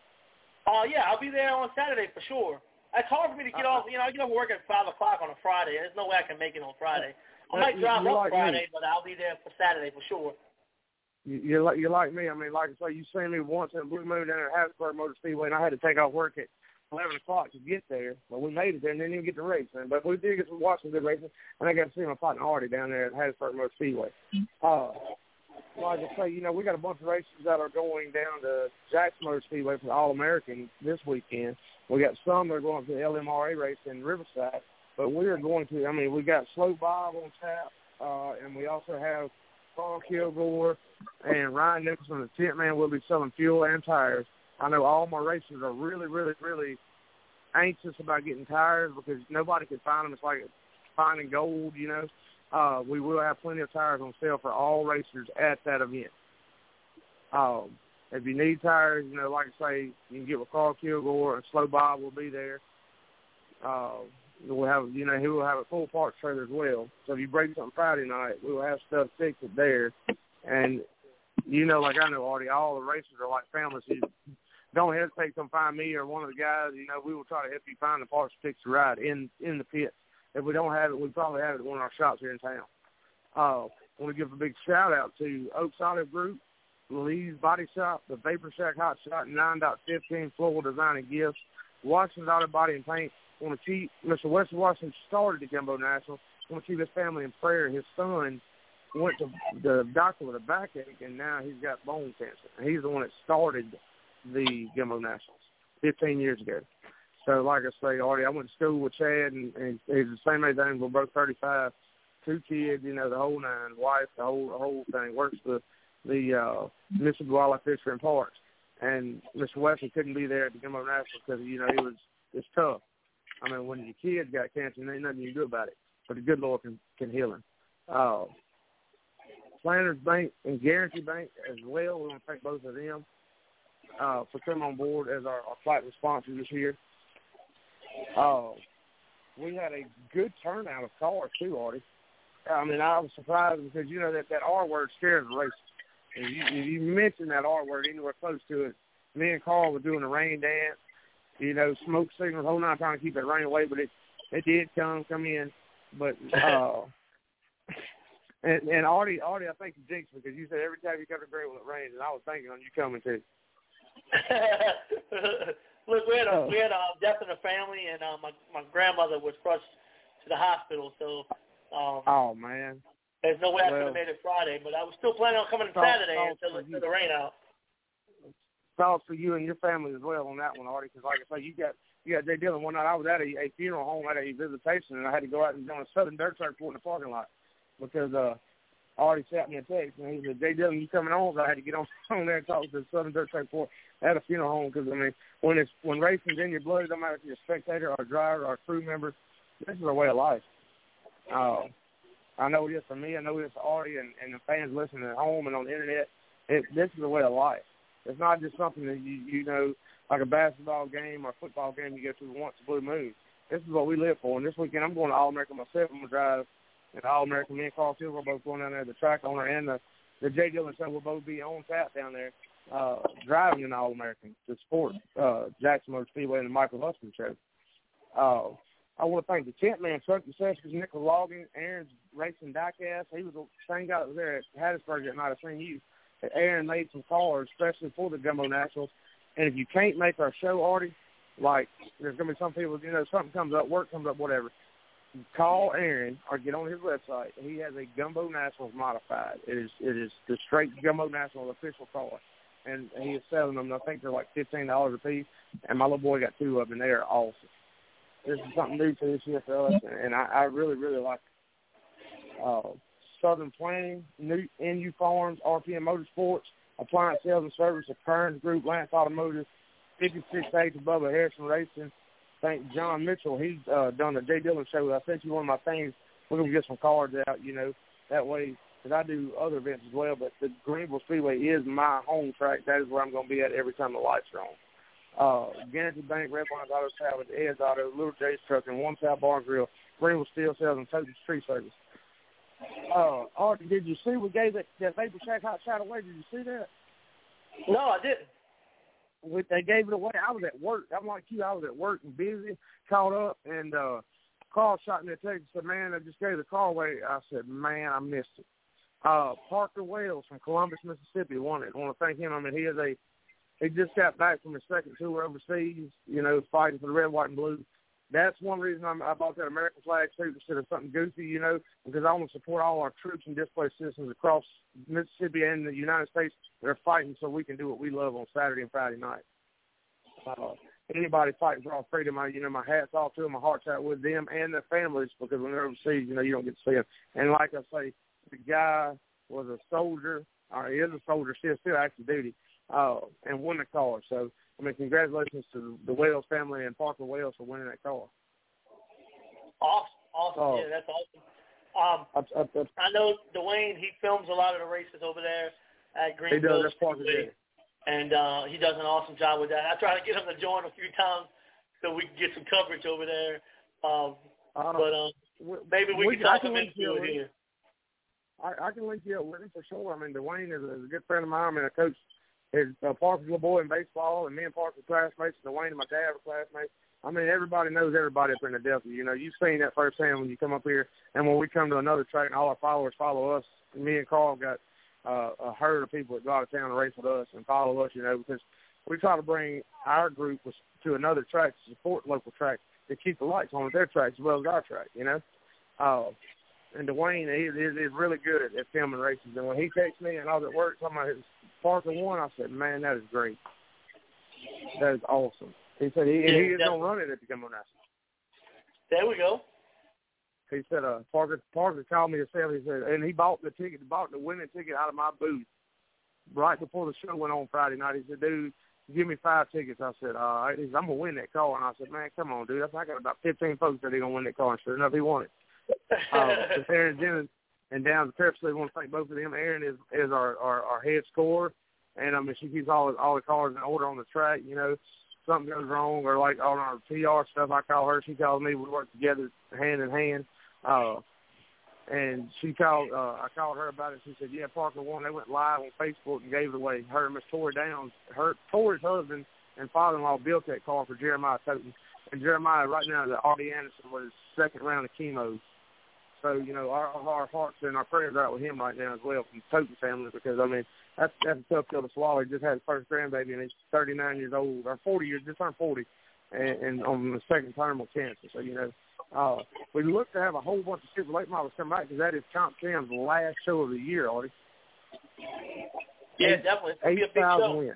Uh, yeah, I'll be there on Saturday for sure. It's hard for me to get uh-huh. off. You know, I get off work at five o'clock on a Friday. There's no way I can make it on Friday. I might drive up like Friday, me. but I'll be there for Saturday for sure. You- You're like you're like me. I mean, like I say, you seen me once in Blue Moon down at Hattiesburg Motor Speedway, and I had to take off work at eleven o'clock to get there. But we made it there and didn't even get to racing. But we did get to watch some good racing, and I got to see my partner Artie down there at Hattiesburg Motor Speedway. Uh, like I say, you know, we got a bunch of races that are going down to Jackson Motor Speedway for the All American this weekend. We got some that are going to the LMRA race in Riverside, but we are going to. I mean, we got Slow Bob on tap, uh, and we also have Paul Kilgore and Ryan Nicholson, the tent man, will be selling fuel and tires. I know all my racers are really, really, really anxious about getting tires because nobody can find them. It's like finding gold, you know. Uh, we will have plenty of tires on sale for all racers at that event. Um, if you need tires, you know, like I say, you can get with Carl Kilgore and Slow Bob will be there. Uh, we'll have, you know, he will have a full parts trailer as well. So if you break something Friday night, we will have stuff fixed there. And you know, like I know, Artie, all the racers are like family. So don't hesitate to find me or one of the guys. You know, we will try to help you find the parts to fix the ride in in the pit. If we don't have it, we probably have it at one of our shops here in town. Uh, I want to give a big shout out to Oaks Olive Group, Lee's Body Shop, the Vapor Shack Hot Shot, 9.15 Floral Design and Gifts, Washington's Auto Body and Paint. Want to keep Mr. Wesley Washington started the Gumbo National. Want to keep his family in prayer. His son went to the doctor with a backache, and now he's got bone cancer. And he's the one that started the Gumbo Nationals 15 years ago. So, like I say, Artie, I went to school with Chad, and, and he's the same age as We're both 35, two kids, you know, the whole nine, wife, the whole the whole thing. Works for the uh, Mississippi Wildlife Fishery and Parks. And Mr. Wesley couldn't be there at the Gumbo Nationals because you know it was it's tough. I mean, when your kid got cancer, there ain't nothing you can do about it. But the good Lord can can heal him. Uh, Planters Bank and Guarantee Bank as well. We want to thank both of them uh, for coming on board as our, our flight sponsor this year. Uh, we had a good turnout of cars too, Artie. I mean, I was surprised because you know that that R word scares the race. If you, if you mention that R word anywhere close to it, me and Carl were doing a rain dance. You know, smoke signals, whole night trying to keep that rain away, but it it did come come in. But uh, and and Artie, Artie, I think you jinxed because you said every time you come to Greenville it rains, and I was thinking on you coming too. Look, we had a Oh. we had a death in the family, and uh, my my grandmother was rushed to the hospital. So um, Oh man, there's no way I could have made it Friday, but I was still planning on coming Saturday until, until the rain out. Thoughts for you and your family as well on that one, Artie. Because like I say, you got you got Jay Dillon one night. I was at a, a funeral home at a visitation, and I had to go out and on a Southern Dirt Track in the parking lot because uh, Artie sent me a text and he said, "Jay Dillon, you coming on?" So I had to get on on there and talk to the Southern Dirt Track Port at a funeral home because I mean, when it's when racing's in your blood, it don't matter if you're a spectator or a driver or a crew member. This is a way of life. Uh, I know it is for me. I know it is for Artie and, and the fans listening at home and on the internet. It, this is a way of life. It's not just something that you you know like a basketball game or a football game you go to once a blue moon. This is what we live for. And this weekend I'm going to All American myself. I'm gonna drive an All American. Me and Carl Silver are both going down there. The track owner and the the Jay Dillon show will both be on tap down there uh, driving an All American to support uh, Jackson Motor Speedway and the Michael Huston show. Uh, I want to thank the tent man, Chuck DeSessions, Nicholas Logan, Aaron's Racing Diecast. He was the same guy that was there at Hattiesburg that night. I seen you. Aaron made some cars, especially for the Gumbo Nationals. And if you can't make our show, Artie, like there's gonna be some people, you know, something comes up, work comes up, whatever. Call Aaron or get on his website. He has a Gumbo Nationals modified. It is it is the straight Gumbo Nationals official car, and he is selling them. I think they're like fifteen dollars a piece. And my little boy got two of them. They are awesome. This is something new to this year for us, and I, I really really like. Uh, Southern Planning, New NU Farms, RPM Motorsports, Appliance Sales and Service, the Kearns Group, Lance Automotive, 56H above Harrison Racing. Thank John Mitchell. He's uh, done the Jay Dillon show. I sent you one of my things. We're going to get some cards out, you know, that way, because I do other events as well, but the Greenville Speedway is my home track. That is where I'm going to be at every time the lights are on. Uh, Guarantee Bank, Red Barnes Auto Salvage, Ed's Auto, Little J's Truck, and One South Bar Grill, Greenville Steel Sales, and Total Tree Service. Uh, Artie, did you see we gave that, that Vapor Shack hot shot away? Did you see that? No, I didn't. We, they gave it away. I was at work. I'm like you. I was at work and busy, caught up, and uh, Carl shot me a text and said, man, I just gave the car away. I said, man, I missed it. Uh, Parker Wells from Columbus, Mississippi won it. I want to thank him. I mean, he is a he just got back from his second tour overseas, you know, fighting for the red, white, and blue. That's one reason I'm, I bought that American flag suit instead of something goofy, you know, because I want to support all our troops and displaced citizens across Mississippi and the United States that are fighting so we can do what we love on Saturday and Friday night. Uh, anybody fighting for our freedom, I, you know, my hat's off to them, my heart's out with them and their families because when they're overseas, you know, you don't get to see them. And like I say, the guy was a soldier, or he is a soldier, still still active duty, uh, and won the car. So, I mean, congratulations to the Wales family and Parker Wales for winning that car. Awesome, awesome. Oh. Yeah, that's awesome. Um, I, I, I, I know Dwayne. He films a lot of the races over there at Greenville. He does. That's Parker and uh, he does an awesome job with that. I try to get him to join a few times so we can get some coverage over there. Um, uh, but um, maybe we, we can talk him into it here. I, I can link you up with him for sure. I mean, Dwayne is a, is a good friend of mine. I mean, I coach his uh, Parker's little boy in baseball, and me and Parker classmates. And Dwayne and my dad were classmates. I mean, everybody knows everybody up in the Delta. You know, you've seen that firsthand when you come up here, and when we come to another track, and all our followers follow us. Me and Carl got uh, a herd of people that go out of town and race with us and follow us. You know, because we try to bring our group to another track to support local tracks to keep the lights on at their tracks as well as our track. You know. Uh, and Dwayne he is, really good at, at filming races. And when he texted me and I was at work talking about his Parker one, I said, "Man, that is great. That is awesome." He said he, yeah, he is gonna run it at the Gumbo National. There we go. He said, "Uh, Parker Parker called me to say he said, and he bought the ticket, bought the winning ticket out of my booth right before the show went on Friday night. He said, "Dude." Give me five tickets. I said, all right. He said, I'm gonna win that car, and I said, man, come on, dude. I got about 15 folks that are gonna win that car. And sure enough, he won it uh, Aaron Jennings and down the Pepsi. We want to thank both of them. Aaron is is our our, our head scorer, and I mean she keeps all all the cars in order on the track. You know, something goes wrong or like on our PR stuff, I call her. She calls me. We work together hand in hand. Uh, and she called. Uh, I called her about it. She said, "Yeah, Parker won." They went live on Facebook and gave it away. Her and Miss Tori Downs, her Tori's husband and father-in-law built that car for Jeremiah Toten. And Jeremiah right now, the Artie Anderson was second round of chemo so you know, our our hearts and our prayers are out with him right now as well from the Toten family because I mean that's that's a tough pill to swallow. He just had his first grandbaby and he's 39 years old or 40 years, just turned 40, and, and on the second term of cancer. So you know, uh, we look to have a whole bunch of super late models come back because that is Comp Cam's last show of the year, Artie. Yeah, eight, definitely. Eight thousand win.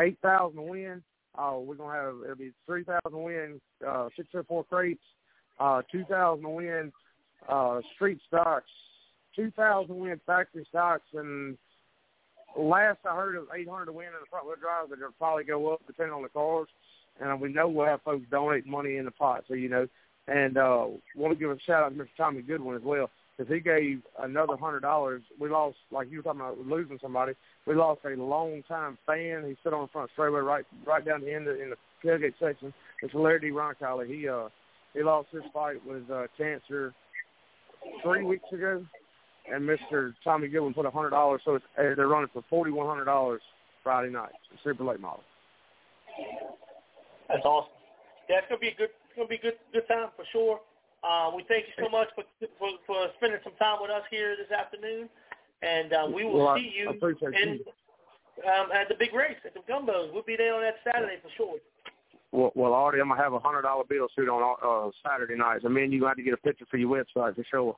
Eight thousand win. Uh, we're gonna have it'll be three thousand win, uh, six or four crates, uh, two thousand win uh, street stocks, 2,000 win factory stocks, and last I heard was 800 to win in the front wheel drive, but it'll probably go up depending on the cars. And we know we'll have folks donate money in the pot, so you know. And uh, want to give a shout out to Mr. Tommy Goodwin as well, because he gave another hundred dollars. We lost, like you were talking about losing somebody. We lost a long time fan. He stood on the front straightaway right right down the end of, in the tailgate section. It's Larry D. Roncalli. He uh he lost his fight with uh, cancer three weeks ago, and Mr. Tommy Goodwin put a hundred dollars. So it's, uh, they're running for forty one hundred dollars Friday night, super late model. That's awesome. Yeah, it's gonna be a good, it's gonna be a good, good time for sure. Uh, we thank you so much for, for for spending some time with us here this afternoon, and uh, we will well, see you in you. Um, at the big race at the Gumbos. We'll be there on that Saturday for sure. Well, well, Artie, I'm gonna have a hundred dollar bill suit on uh, Saturday night. So, me and you gonna have to get a picture for your website for sure.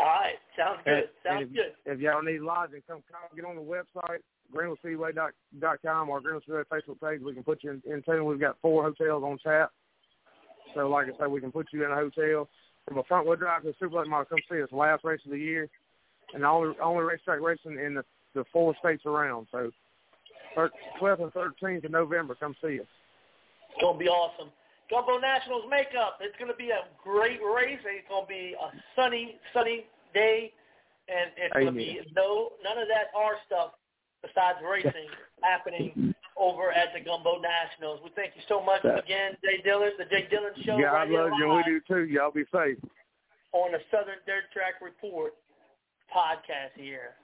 All right, sounds good. Sounds if, good. If y'all need lodging, come, come get on the website greenvillespeedway.com or Greenville Speedway Facebook page. We can put you in, in tune. We've got four hotels on tap. So, like I said, we can put you in a hotel. From a front wheel drive to a super late model, come see us. Last race of the year, and the only only racetrack racing in the the four states around. So, 12th and 13th of November, come see us. It's going to be awesome. Gumbo Nationals makeup. It's going to be a great race. It's going to be a sunny, sunny day, and it's going to be no none of that R stuff besides racing happening over at the Gumbo Nationals. We thank you so much again, Jay Dillon, the Jay Dillon Show. Yeah, right I love you. We do too. Y'all be safe. On the Southern Dirt Track Report podcast here.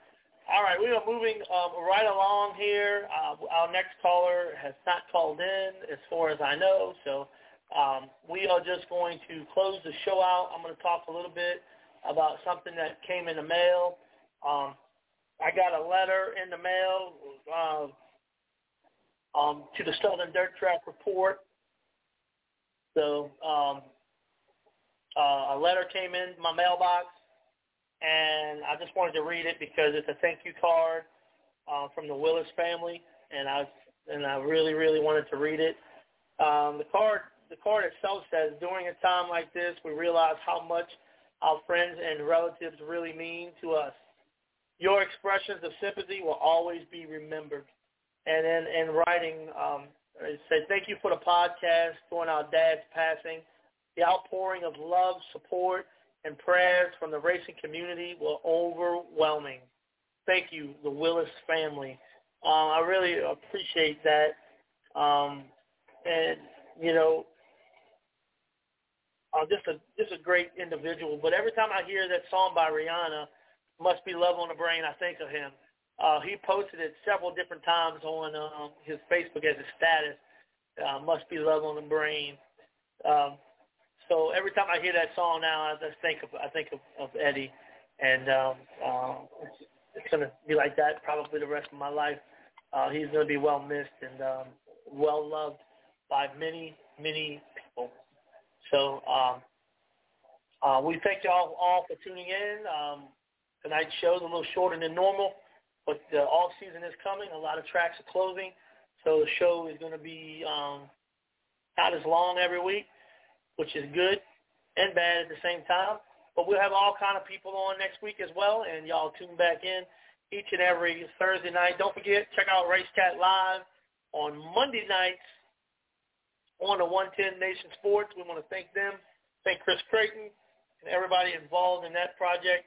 All right, we are moving um, right along here. Uh, our next caller has not called in, as far as I know, so Um, we are just going to close the show out. I'm going to talk a little bit about something that came in the mail. Um, I got a letter in the mail uh, um, to the Southern Dirt Track Report. So um, uh, a letter came in my mailbox, and I just wanted to read it because it's a thank you card uh, from the Willis family, and I and I really really wanted to read it. Um, the card the card itself says, during a time like this, we realize how much our friends and relatives really mean to us. Your expressions of sympathy will always be remembered. And in, in writing, um, it says, thank you for the podcast during our dad's passing. The outpouring of love, support, and prayers from the racing community were overwhelming. Thank you, the Willis family. Uh, I really appreciate that. Um, and, you know, uh, just a just a great individual. But every time I hear that song by Rihanna, "Must Be Love on the Brain," I think of him. Uh, he posted it several different times on um, his Facebook as a status. Uh, "Must Be Love on the Brain." Um, so every time I hear that song now, I just think of I think of, of Eddie, and um, uh, it's, it's to be like that probably the rest of my life. Uh, he's to be well missed and um, well loved by many, many people. So um, uh, we thank y'all all for tuning in. Um, tonight's show is a little shorter than normal, but the off season is coming. A lot of tracks are closing, so the show is to be um, not as long every week, which is good and bad at the same time. But we'll have all kind of people on next week as well, and y'all tune back in each and every Thursday night. Don't forget, check out Race Chat Live on Monday nights on the 110 Nation Sports. We want to thank them, thank Chris Creighton and everybody involved in that project.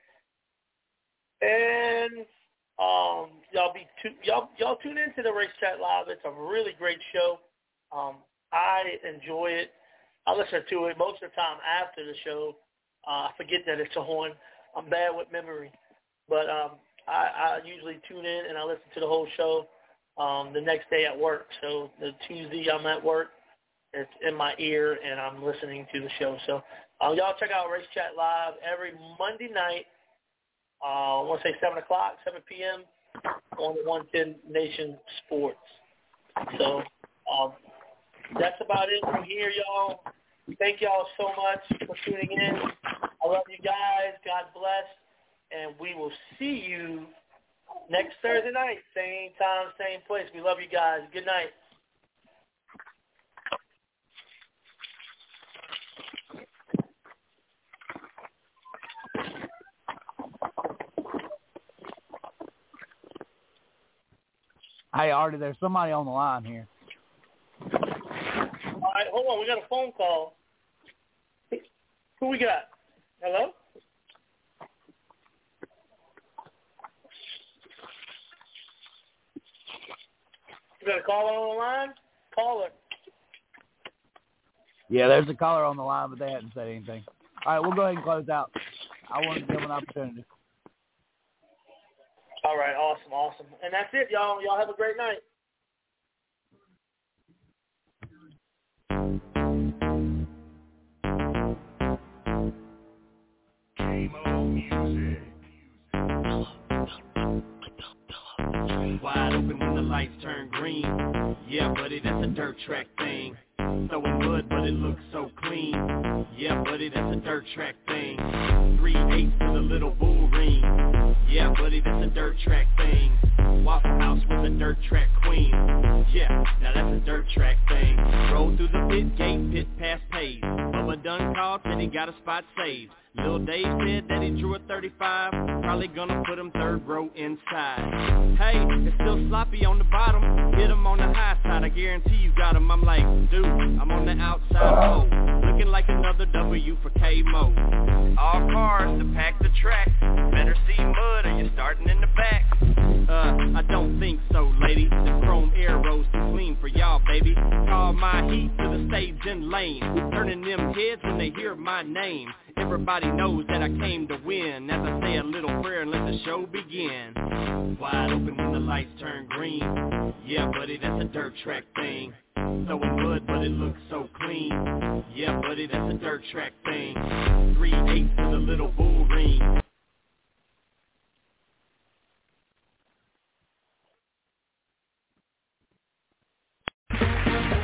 And um, y'all be tu- y'all y'all tune into the Race Chat Live. It's a really great show. Um, I enjoy it. I listen to it most of the time after the show. Uh, I forget that it's on. I'm bad with memory, but um, I, I usually tune in and I listen to the whole show um, the next day at work. So the Tuesday I'm at work, it's in my ear, and I'm listening to the show. So uh, y'all check out Race Chat Live every Monday night. Uh, I want to say 7 o'clock, 7 p.m. on the 110 Nation Sports. So um, that's about it from here, y'all. Thank y'all so much for tuning in. I love you guys. God bless. And we will see you next Thursday night, same time, same place. We love you guys. Good night. Hey, Artie, there's somebody on the line here. Hold on. We got a phone call. Who we got? Hello? You got a caller on the line? Caller. Yeah, there's a caller on the line, but they hadn't said anything. All right, we'll go ahead and close out. I wanted to give them an opportunity. All right, awesome, awesome. And that's it, y'all. Y'all have a great night. Lights turn green. Yeah, buddy, that's a dirt track thing. Throwing mud, but it looks so clean. Yeah, buddy, that's a dirt track thing. Three eighths to the little bull ring. Yeah, buddy, that's a dirt track thing. Waffle House with a dirt track queen. Yeah, now that's a dirt track thing. Roll through the pit gate, pit past paved. Bubba done called, said he got a spot saved. Lil Dave said that he drew a 35 Probably gonna put him third row inside Hey, it's still sloppy on the bottom Hit him on the high side, I guarantee you got him I'm like, dude, I'm on the outside row Looking like another W for K-Mo. All cars to pack the track. Better see mud or you're starting in the back. Uh, I don't think so, lady The chrome arrows too clean for y'all, baby. Call my heat to the stage and lane. Turning them heads when they hear my name Everybody knows that I came to win As I say a little prayer and let the show begin Wide open when the lights turn green Yeah, buddy, that's a dirt track thing Throwing mud, but it looks so clean. Yeah, buddy, that's a dirt track thing. Three eighths to the little bull ring.